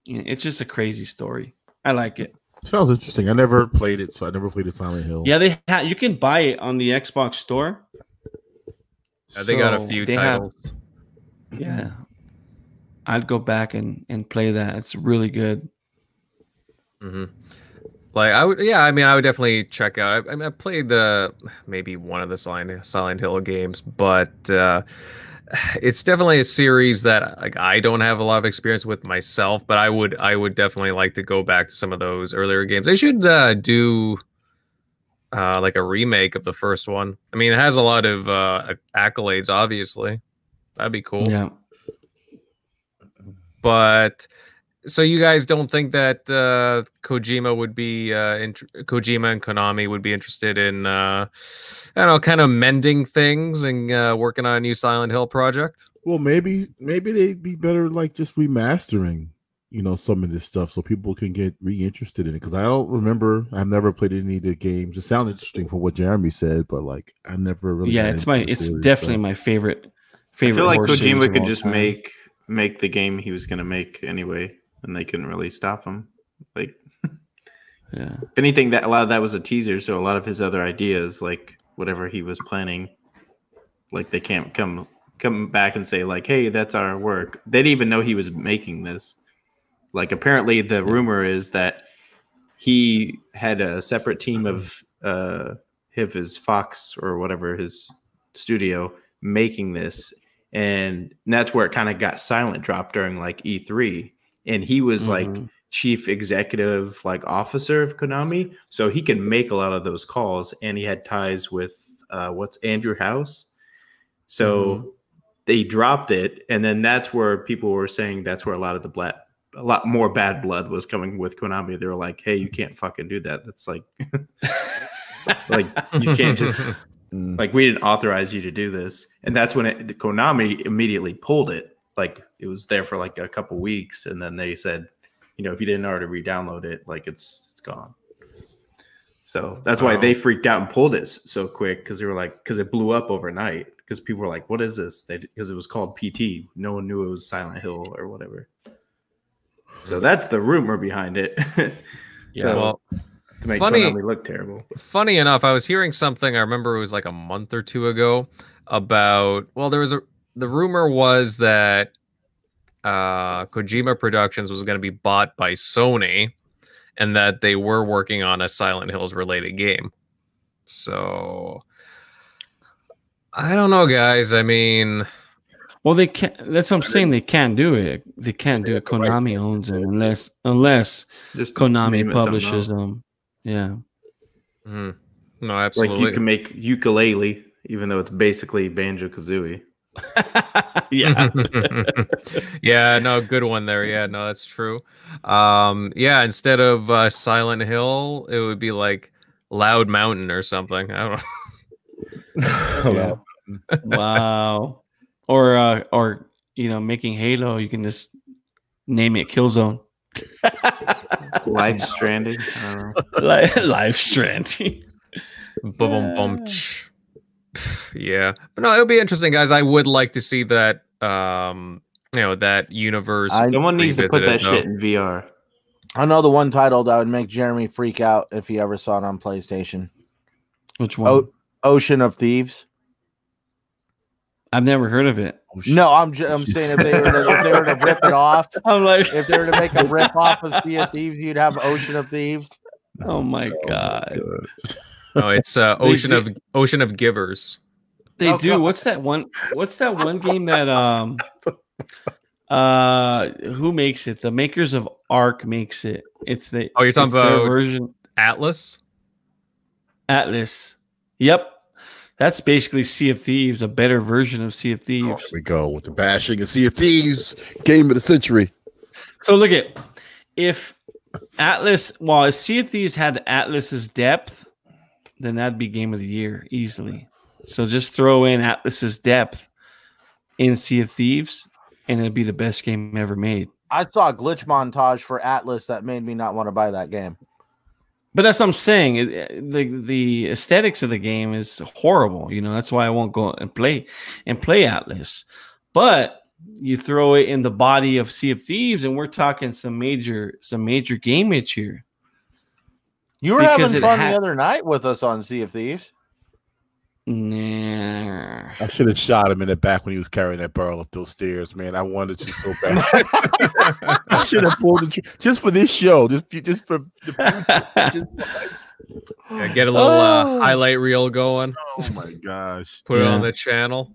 it's just a crazy story. I like it. Sounds interesting. I never played it, so I never played a Silent Hill. Yeah, they ha- you can buy it on the Xbox store. uh, they got a few they have- titles. yeah, I'd go back and and play that. It's really good. hmm Like I would, yeah. I mean, I would definitely check out. I, I mean, I played the maybe one of the Silent Silent Hill games, but uh, it's definitely a series that like I don't have a lot of experience with myself. But I would, I would definitely like to go back to some of those earlier games. They should uh, do uh, like a remake of the first one. I mean, it has a lot of uh, accolades, obviously. That'd be cool Yeah. but so you guys don't think that uh, Kojima would be uh, int- Kojima and Konami would be interested in uh, I don't know, kind of mending things and uh, working on a new Silent Hill project? Well, maybe maybe they'd be better like just remastering. you know some of this stuff so people can get reinterested in it because I don't remember I've never played any of the games. It sounded interesting from what Jeremy said, but like I never really. yeah, it's my it's series, definitely so- my favorite favorite. I feel like Kojima could just time. make make the game he was gonna make anyway, and they couldn't really stop him. Like yeah. if anything, that a lot of that was a teaser, so a lot of his other ideas, like whatever he was planning, like they can't come come back and say like, "Hey, that's our work." They didn't even know he was making this. Like apparently, the rumor is that he had a separate team of uh, of his Fox or whatever his studio making this, and that's where it kind of got silent drop during like E3, and he was like Mhm. chief executive like officer of Konami, so he could make a lot of those calls, and he had ties with uh, what's Andrew House, so they dropped it, and then that's where people were saying that's where a lot of the black, a lot more bad blood was coming with Konami. They were like, "Hey, you can't fucking do that. That's like, <laughs> like you can't just <laughs> Mm. like we didn't authorize you to do this." And that's when it, Konami immediately pulled it. Like it was there for like a couple weeks, and then they said, you know, if you didn't already re-download it, like it's it's gone. So that's why they freaked out and pulled it so quick because they were like, because it blew up overnight. Because people were like, "What is this?" They because it was called PT. No one knew it was Silent Hill or whatever. So hmm. that's the rumor behind it. <laughs> Yeah. so, well, to make funny- Konami look terrible. funny enough, I was hearing something. I remember it was like a month or two ago about. Well, there was a. The rumor was that uh, Kojima Productions was going to be bought by Sony, and that they were working on a Silent Hills related game. So I don't know, guys. I mean, Well, they can't. That's what I'm saying. They can't do it. They can't do it. Konami owns it it. unless unless Just Konami name it something publishes them. Yeah. hmm, no, absolutely. Like you can make Yooka-Laylee, even though it's basically Banjo Kazooie. <laughs> yeah. <laughs> yeah, no, good one there. Yeah, no, that's true. Um, yeah, instead of uh, Silent Hill, it would be like Loud Mountain or something. I don't know. <laughs> Yeah. wow. Or uh or you know, making Halo, you can just name it Killzone. Life Stranding. I don't know. Life Stranding. Boom, boom, boom. tsh. <sighs> Yeah, but no, it'll be interesting, guys. I would like to see that. Um, you know, that universe. I- Someone needs to put that revisited, shit in VR. I know the one title that would make Jeremy freak out if he ever saw it on PlayStation. Which one? Oh, Ocean of Thieves. I've never heard of it. Oh. No, I'm ju- I'm saying if they were to, if they were to rip it off, <laughs> I'm like, if they were to make a rip off of Sea of Thieves, you'd have Ocean of Thieves. oh my god. No, it's uh, Ocean of Ocean of Givers. They Oh, do. God. What's that one? What's that one game that um uh who makes it? The makers of Ark makes it. It's the Oh, you're talking it's their about- version Atlas. Atlas. Yep. That's basically Sea of Thieves, a better version of Sea of Oh, Thieves. here we go with the bashing and Sea of Thieves game of the century. So look at if Atlas, well, if Sea of Thieves had Atlas's depth, then that'd be game of the year easily. So just throw in Atlas's depth in Sea of Thieves, and it'd be the best game ever made. I saw a glitch montage for Atlas that made me not want to buy that game. But that's what I'm saying. It- the the aesthetics of the game is horrible. You know, that's why I won't go and play and play Atlas. But you throw it in the body of Sea of Thieves, and we're talking some major some major game gamage here. You were Because having fun ha- the other night with us on Sea of Thieves. Nah. I should have shot him in the back when he was carrying that barrel up those stairs, man. I wanted to so bad. <laughs> I should have pulled the tr- just for this show, just just for the just, <laughs> Yeah, get a little uh, Oh. highlight reel going. oh my gosh. Put it on the channel.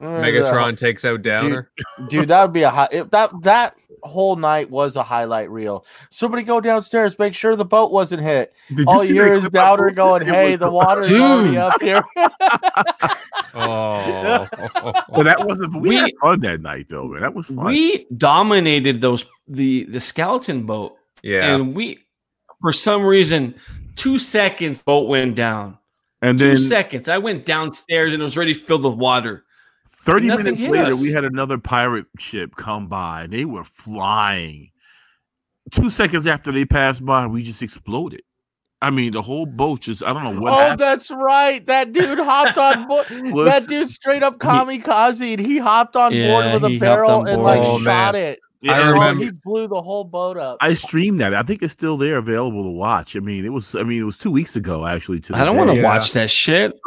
Uh, Megatron takes out Downer. dude, that would be a high. If that that whole night was a highlight reel. Somebody go downstairs, make sure the boat wasn't hit. Did All see you hear that is clip I Downer going, "Hey, the water's Dude. already up here." <laughs> Oh, Well, that wasn't. We, We- had fun that night, though, man. That was fun. We dominated those the the skeleton boat, yeah. and we for some reason two seconds boat went down. and Two then seconds. I went downstairs and it was already filled with water. Thirty nothing minutes later, us. we had another pirate ship come by, and they were flying. two seconds after they passed by, we just exploded. I mean, the whole boat just, I don't know what oh, happened. that's right. That dude hopped on board. <laughs> that dude straight up kamikaze. He hopped on Yeah, board with a barrel and like Oh, shot man. it. Yeah, I remember- he blew the whole boat up. I streamed that. I think it's still there available to watch. I mean, it was, I mean, it was two weeks ago, actually. To I don't want to Yeah. watch that shit. <laughs>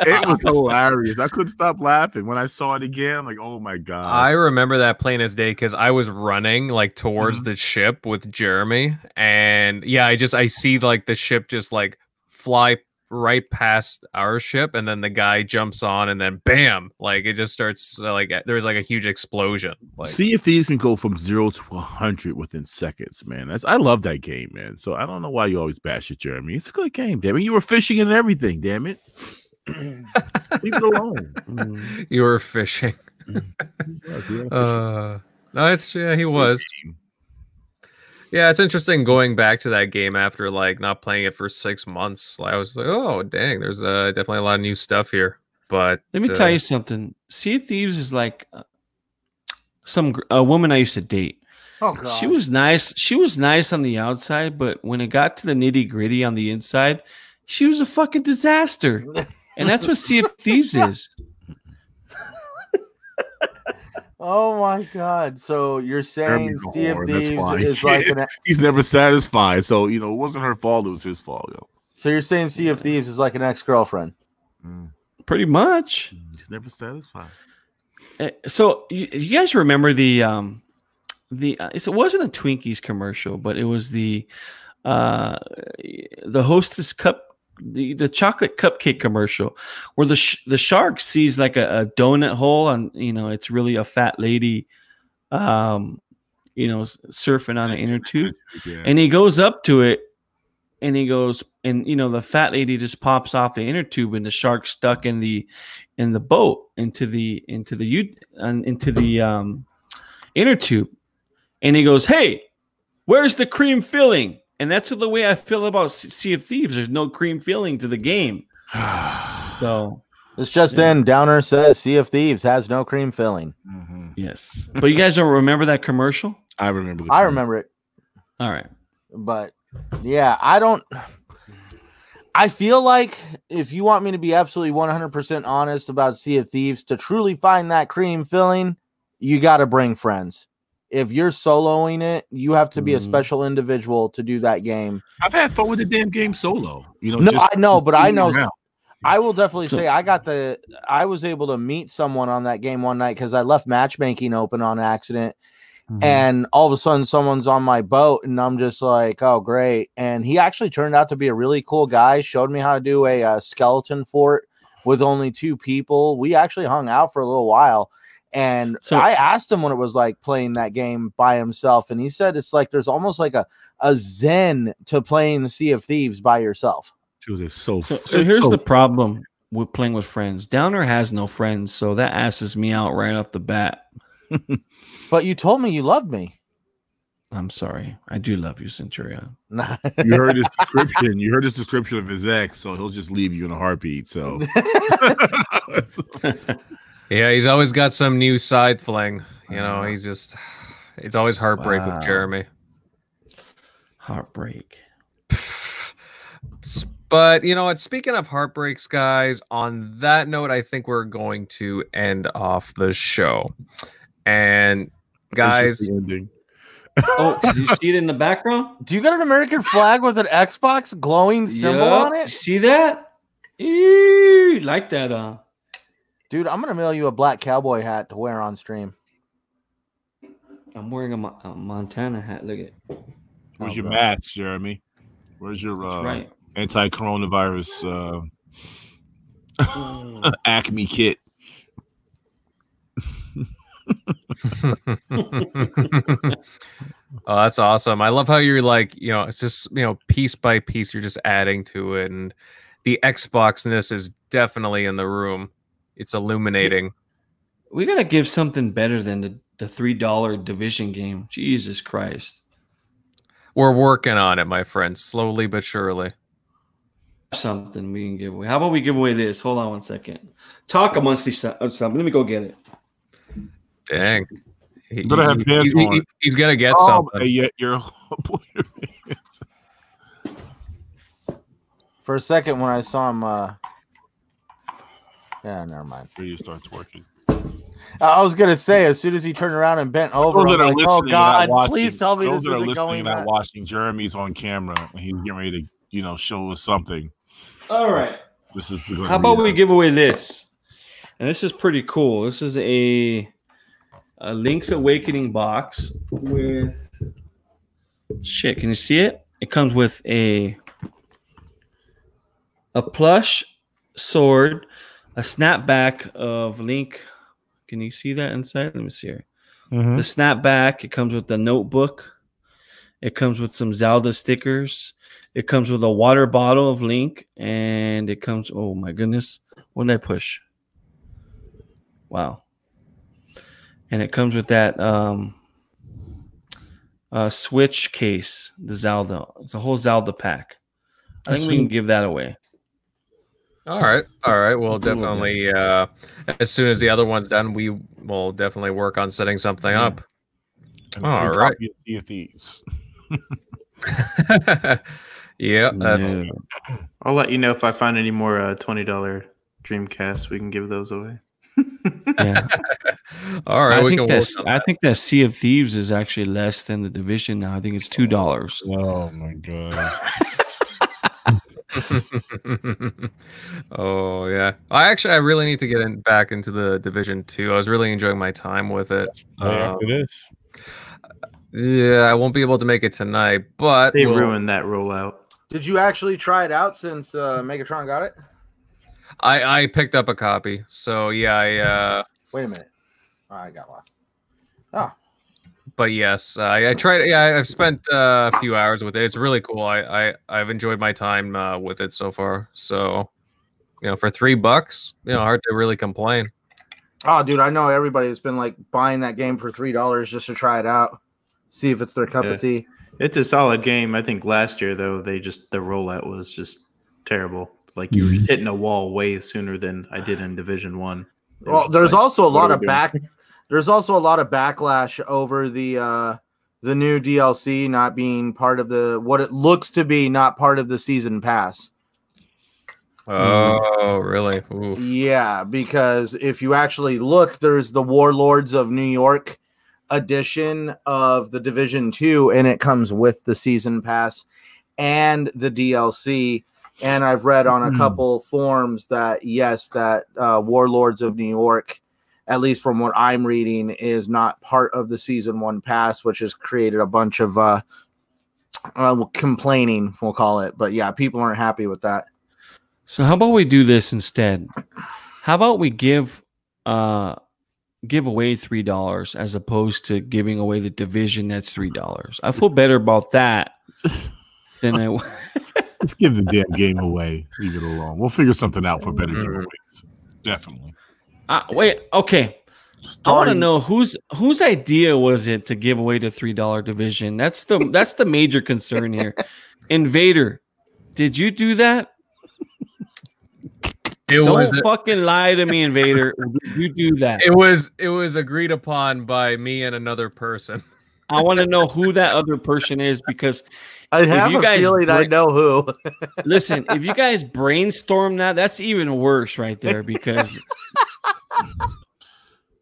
it was hilarious. I couldn't stop laughing when I saw it again. Like, oh my god! I remember that plain as day because I was running like towards Mhm. the ship with Jeremy, and yeah, I just I see like the ship just like fly right past our ship, and then the guy jumps on, and then bam, like it just starts uh, like there's like a huge explosion. Like Sea of Thieves can go from zero to a hundred within seconds, man. That's I love that game, man. So I don't know why you always bash it, Jeremy. It's a good game, damn it. You were fishing and everything, damn it. <laughs> Leave it alone. Mm. you were fishing. Yes, you were fishing. Uh, no, it's yeah, he was. Yeah, it's interesting going back to that game after like not playing it for six months. I was like, oh dang, there's uh, definitely a lot of new stuff here. But Let me uh, tell you something. Sea of Thieves is like uh, some a woman I used to date. oh god. She was nice. She was nice on the outside, but when it got to the nitty gritty on the inside, she was a fucking disaster. <laughs> And that's what Sea of Thieves is. Oh my god. So you're saying Jeremy's a Sea of Thieves is <laughs> like an He's never satisfied. So you know, it wasn't her fault. It was his fault. Yo. so you're saying Sea of Thieves is like an ex-girlfriend. Mm, Pretty much. He's never satisfied. Uh, So you, you guys remember the um the uh, it wasn't a Twinkies commercial, but it was the uh the Hostess cup the, the chocolate cupcake commercial where the sh- the shark sees like a, a donut hole and you know it's really a fat lady um you know surfing on an inner <laughs> tube. Yeah. and he goes up to it and he goes and you know the fat lady just pops off the inner tube and the shark stuck in the in the boat into the into the u into the um inner tube. And he goes hey where's the cream filling and that's the way i feel about sea of thieves there's no cream filling to the game <sighs> so This just in, Downer says Sea of Thieves has no cream filling. Mhm. yes but you guys don't remember that commercial I remember. The I remember it, all right but yeah, I don't. I feel like if you want me to be absolutely 100% honest about Sea of Thieves, to truly find that cream filling, you got to bring friends. If you're soloing it, you have to be a Mhm. special individual to do that game. I've had fun with the damn game solo. You know, No, just I know, but I know around. I will definitely say I got the I was able to meet someone on that game one night because I left matchmaking open on accident. Mm-hmm. And all of a sudden someone's on my boat and I'm just like, oh great. And he actually turned out to be a really cool guy, showed me how to do a, uh skeleton fort with only two people. We actually hung out for a little while. And So- I asked him what it was like playing that game by himself. And he said it's like there's almost like a, a zen to playing the Sea of Thieves by yourself. Dude, it's so. So, it's so here's so- the problem with playing with friends. Downer has no friends, so that asses me out right off the bat. <laughs> But you told me you loved me. I'm sorry. I do love you, Centurion. <laughs> You heard his description. You heard his description of his ex, so he'll just leave you in a heartbeat. So <laughs> Yeah, he's always got some new side fling. You know, Uh, he's just it's always heartbreak Wow. with Jeremy. Heartbreak. But you know what? Speaking of heartbreaks, guys, on that note, I think we're going to end off the show. And guys, It's just the ending. Oh, <laughs> did you see it in the background? Do you got an American flag with an Xbox glowing symbol Yup. on You it? See that? Eee, like that, uh. Dude, I'm gonna mail you a black cowboy hat to wear on stream. I'm wearing a, Mo- a Montana hat. Look at Where's Oh, your God. match, Jeremy? Where's your uh, right. anti-coronavirus uh, <laughs> Acme kit? <laughs> oh, that's awesome. I love how you're like, you know, it's just, you know, piece by piece, you're just adding to it. And the Xboxness is definitely in the room. It's illuminating. We gotta give something better than the, the three dollar division game. Jesus Christ. We're working on it, my friend, slowly but surely. Something we can give away. How about we give away this? Hold on one second. Talk amongst each o- something. Let me go get it. Dang. He, You better have he- pants he- on. he- he's gonna get Oh, something. yet you're <laughs> your pants For a second, when I saw him, uh, yeah, never mind. on. You start twerking. I was gonna say, as soon as he turned around and bent over, I'm like, oh God, watching- please tell me those this that are isn't listening going and not back. watching. Jeremy's on camera and he's getting ready to, you know, show us something. All right. This is gonna How be about we give away this? And this is pretty cool. This is a, a Link's Awakening box with shit. Can you see it? It comes with a a plush sword, a snapback of Link. Can you see that inside? Let me see here. Mhm. The snapback. It comes with the notebook. It comes with some Zelda stickers. It comes with a water bottle of Link, and it comes. Oh my goodness! What did I push? Wow! And it comes with that um, uh, Switch case, the Zelda. It's a whole Zelda pack. I think we can give that away. All right, all right. We'll It's a little definitely uh, as soon as the other one's done, we will definitely work on setting something Yeah. up. And a All free right. copy of Sea of Thieves. <laughs> yeah, that's No. I'll let you know if I find any more uh, twenty dollar Dreamcast. We can give those away. yeah. <laughs> <laughs> all right. I we think can work that's. I think that Sea of Thieves is actually less than the Division now. I think it's two dollars. Oh my god. <laughs> oh yeah. I actually I really need to get in, back into the division two. I was really enjoying my time with it. Right Um, after yeah, I won't be able to make it tonight, but They we'll- ruined that rollout. Did you actually try it out since uh, Megatron got it? I I picked up a copy. So yeah, I uh Wait a minute. Oh, I got lost. But yes, I, I tried. Yeah, I've spent uh, a few hours with it. It's really cool. I, I I've enjoyed my time uh, with it so far. So, you know, for three bucks, you know, hard to really complain. Oh, dude, I know everybody has been like buying that game for three dollars just to try it out, see if it's their cup Yeah. of tea. It's a solid game. I think last year though, they just the rollout was just terrible. Like you were Mhm. hitting a wall way sooner than I did in Division One. Well, there's like, also a lot of back doing? <laughs> back. There's also a lot of backlash over the uh the new DLC not being part of the what it looks to be not part of the season pass. Oh, really? Oof. Yeah, because if you actually look, there's the Warlords of New York edition of the Division 2 and it comes with the season pass and the DLC and I've read on a Hmm. couple forums that yes that uh, Warlords of New York at least from what I'm reading is not part of the season 1 pass which has created a bunch of uh, uh complaining we'll call it but yeah people aren't happy with that So how about we do this instead? How about we give uh give away three dollars as opposed to giving away the division that's three dollars. I feel better about that than I let's <laughs> give the damn game away. Leave it alone. We'll figure something out for better Mhm. giveaways. Definitely. Uh, wait, okay. I want to know whose whose idea was it to give away the three dollar division? That's the that's the major concern here. <laughs> Invader, did you do that? It Don't was fucking lie to me, Invader. <laughs> Did you do that? it was it was agreed upon by me and another person. <laughs> I want to know who that other person is because I have you a guys feeling I know who listen, if you guys brainstorm that, that's even worse right there because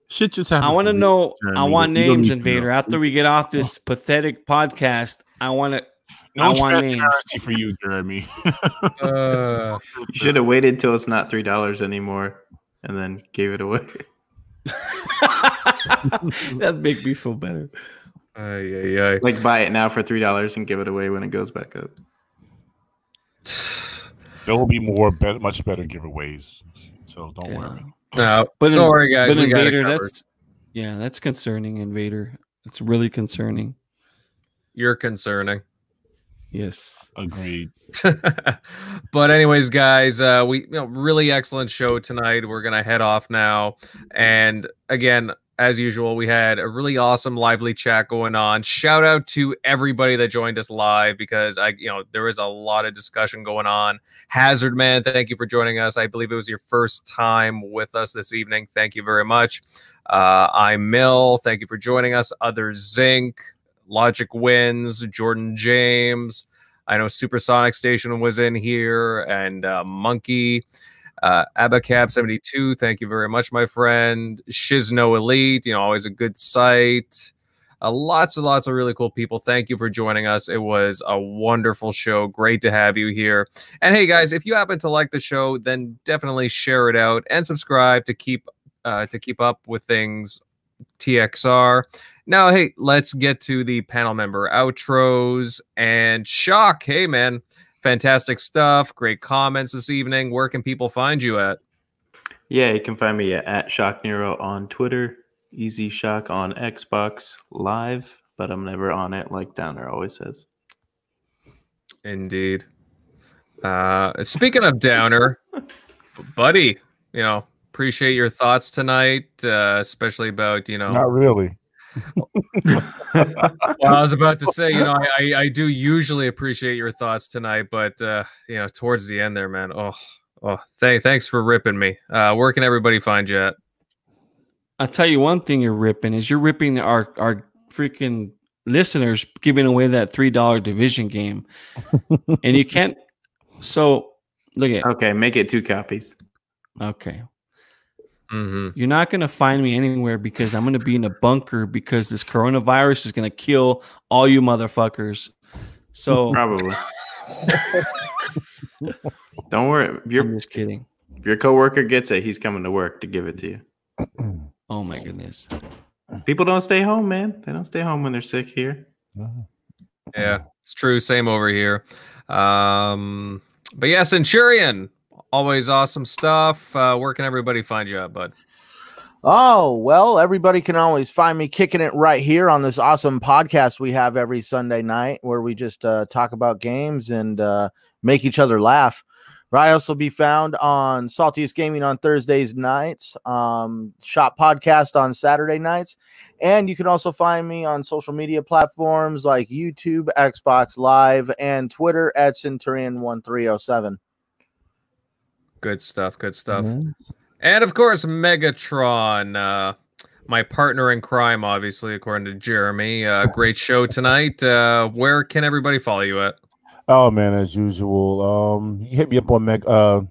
Shit just happened. I want to for me, know I want you names, Invader. After we get off this pathetic podcast, I want to No I want names. transparency for you, Jeremy. Uh, <laughs> You should have waited till it's not three dollars anymore, and then gave it away. <laughs> That'd make me feel better. ay, ay, ay. Like buy it now for three dollars and give it away when it goes back up. there will be more, better, much better giveaways. So don't Yeah. worry. No, But don't in- worry, guys. But we got it Invader, that's yeah, that's concerning, Invader. It's really concerning. You're concerning. Yes. Agreed. <laughs> but anyways, guys, uh, we you know really excellent show tonight. We're gonna head off now, and again, as usual, we had a really awesome, lively chat going on. Shout out to everybody that joined us live because I, you know, there was a lot of discussion going on. Hazard Man, thank you for joining us. I believe it was your first time with us this evening. Thank you very much. Uh, I'm Mill. Thank you for joining us. Other Zinc, Logic Wins, Jordan James. I know Supersonic Station was in here and uh, Monkey. Uh, Abacab72, thank you very much, my friend. Shizno Elite, you know, always a good site. Uh, lots and lots of really cool people. Thank you for joining us. It was a wonderful show. Great to have you here. And hey, guys, if you happen to like the show, then definitely share it out and subscribe to keep uh, to keep up with things TXR. Now, hey, let's get to the panel member outros and shock. Hey, man, fantastic stuff. Great comments this evening. Where can people find you at? Yeah, you can find me at Shock Nero on Twitter, Easy Shock on Xbox Live, but I'm never on it like Downer always says. Indeed. Uh, speaking of Downer, <laughs> buddy, you know, appreciate your thoughts tonight, uh, especially about you know. Not really. Well, I was about to say, you know, I, I, I do usually appreciate your thoughts tonight, but uh, you know, towards the end there, man. Oh, oh, th- thanks for ripping me. Uh, where can everybody find you at? I'll tell you one thing you're ripping is you're ripping our our freaking listeners giving away that three dollar division game, and you can't. So look at Okay, make it two copies. okay. Mm-hmm. You're not going to find me anywhere because I'm going to be in a bunker because this coronavirus is going to kill all you motherfuckers. So Probably. <laughs> Don't worry. If I'm just kidding. if your coworker gets it, he's coming to work to give it to you. <clears throat> Oh my goodness. People don't stay home, man. They don't stay home when they're sick here. Yeah, it's true. Same over here. Um, but yeah, Centurion, always awesome stuff. Uh, where can everybody find you at, bud? Oh, well, everybody can always find me kicking it right here on this awesome podcast we have every Sunday night where we just uh, talk about games and uh, make each other laugh. Rios will be found on Saltiest Gaming on Thursdays nights, um, Shop Podcast on Saturday nights, and you can also find me on social media platforms like YouTube, Xbox Live, and Twitter at Centurion1307. Good stuff. Good stuff. And of course, Megatron, uh, my partner in crime, obviously, according to Jeremy. Uh, great show tonight. Uh, where can everybody follow you at? Oh man, as usual. Um, you hit me up on Meg- uh,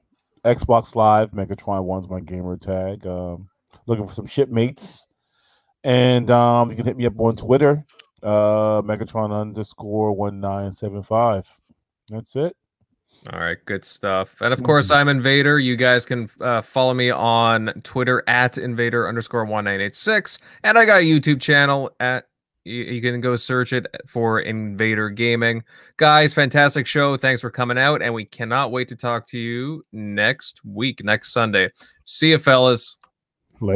Xbox Live. Megatron One's my gamer tag. Um, looking for some shipmates, and um, you can hit me up on Twitter. Uh, Megatron underscore one nine seven five. That's it. All right, good stuff. And of course, I'm Invader. You guys can uh, follow me on Twitter at Invader underscore one nine eight six, and I got a YouTube channel at. You, you can go search it for Invader Gaming, guys. Fantastic show. Thanks for coming out, and we cannot wait to talk to you next week, next Sunday. See you, fellas.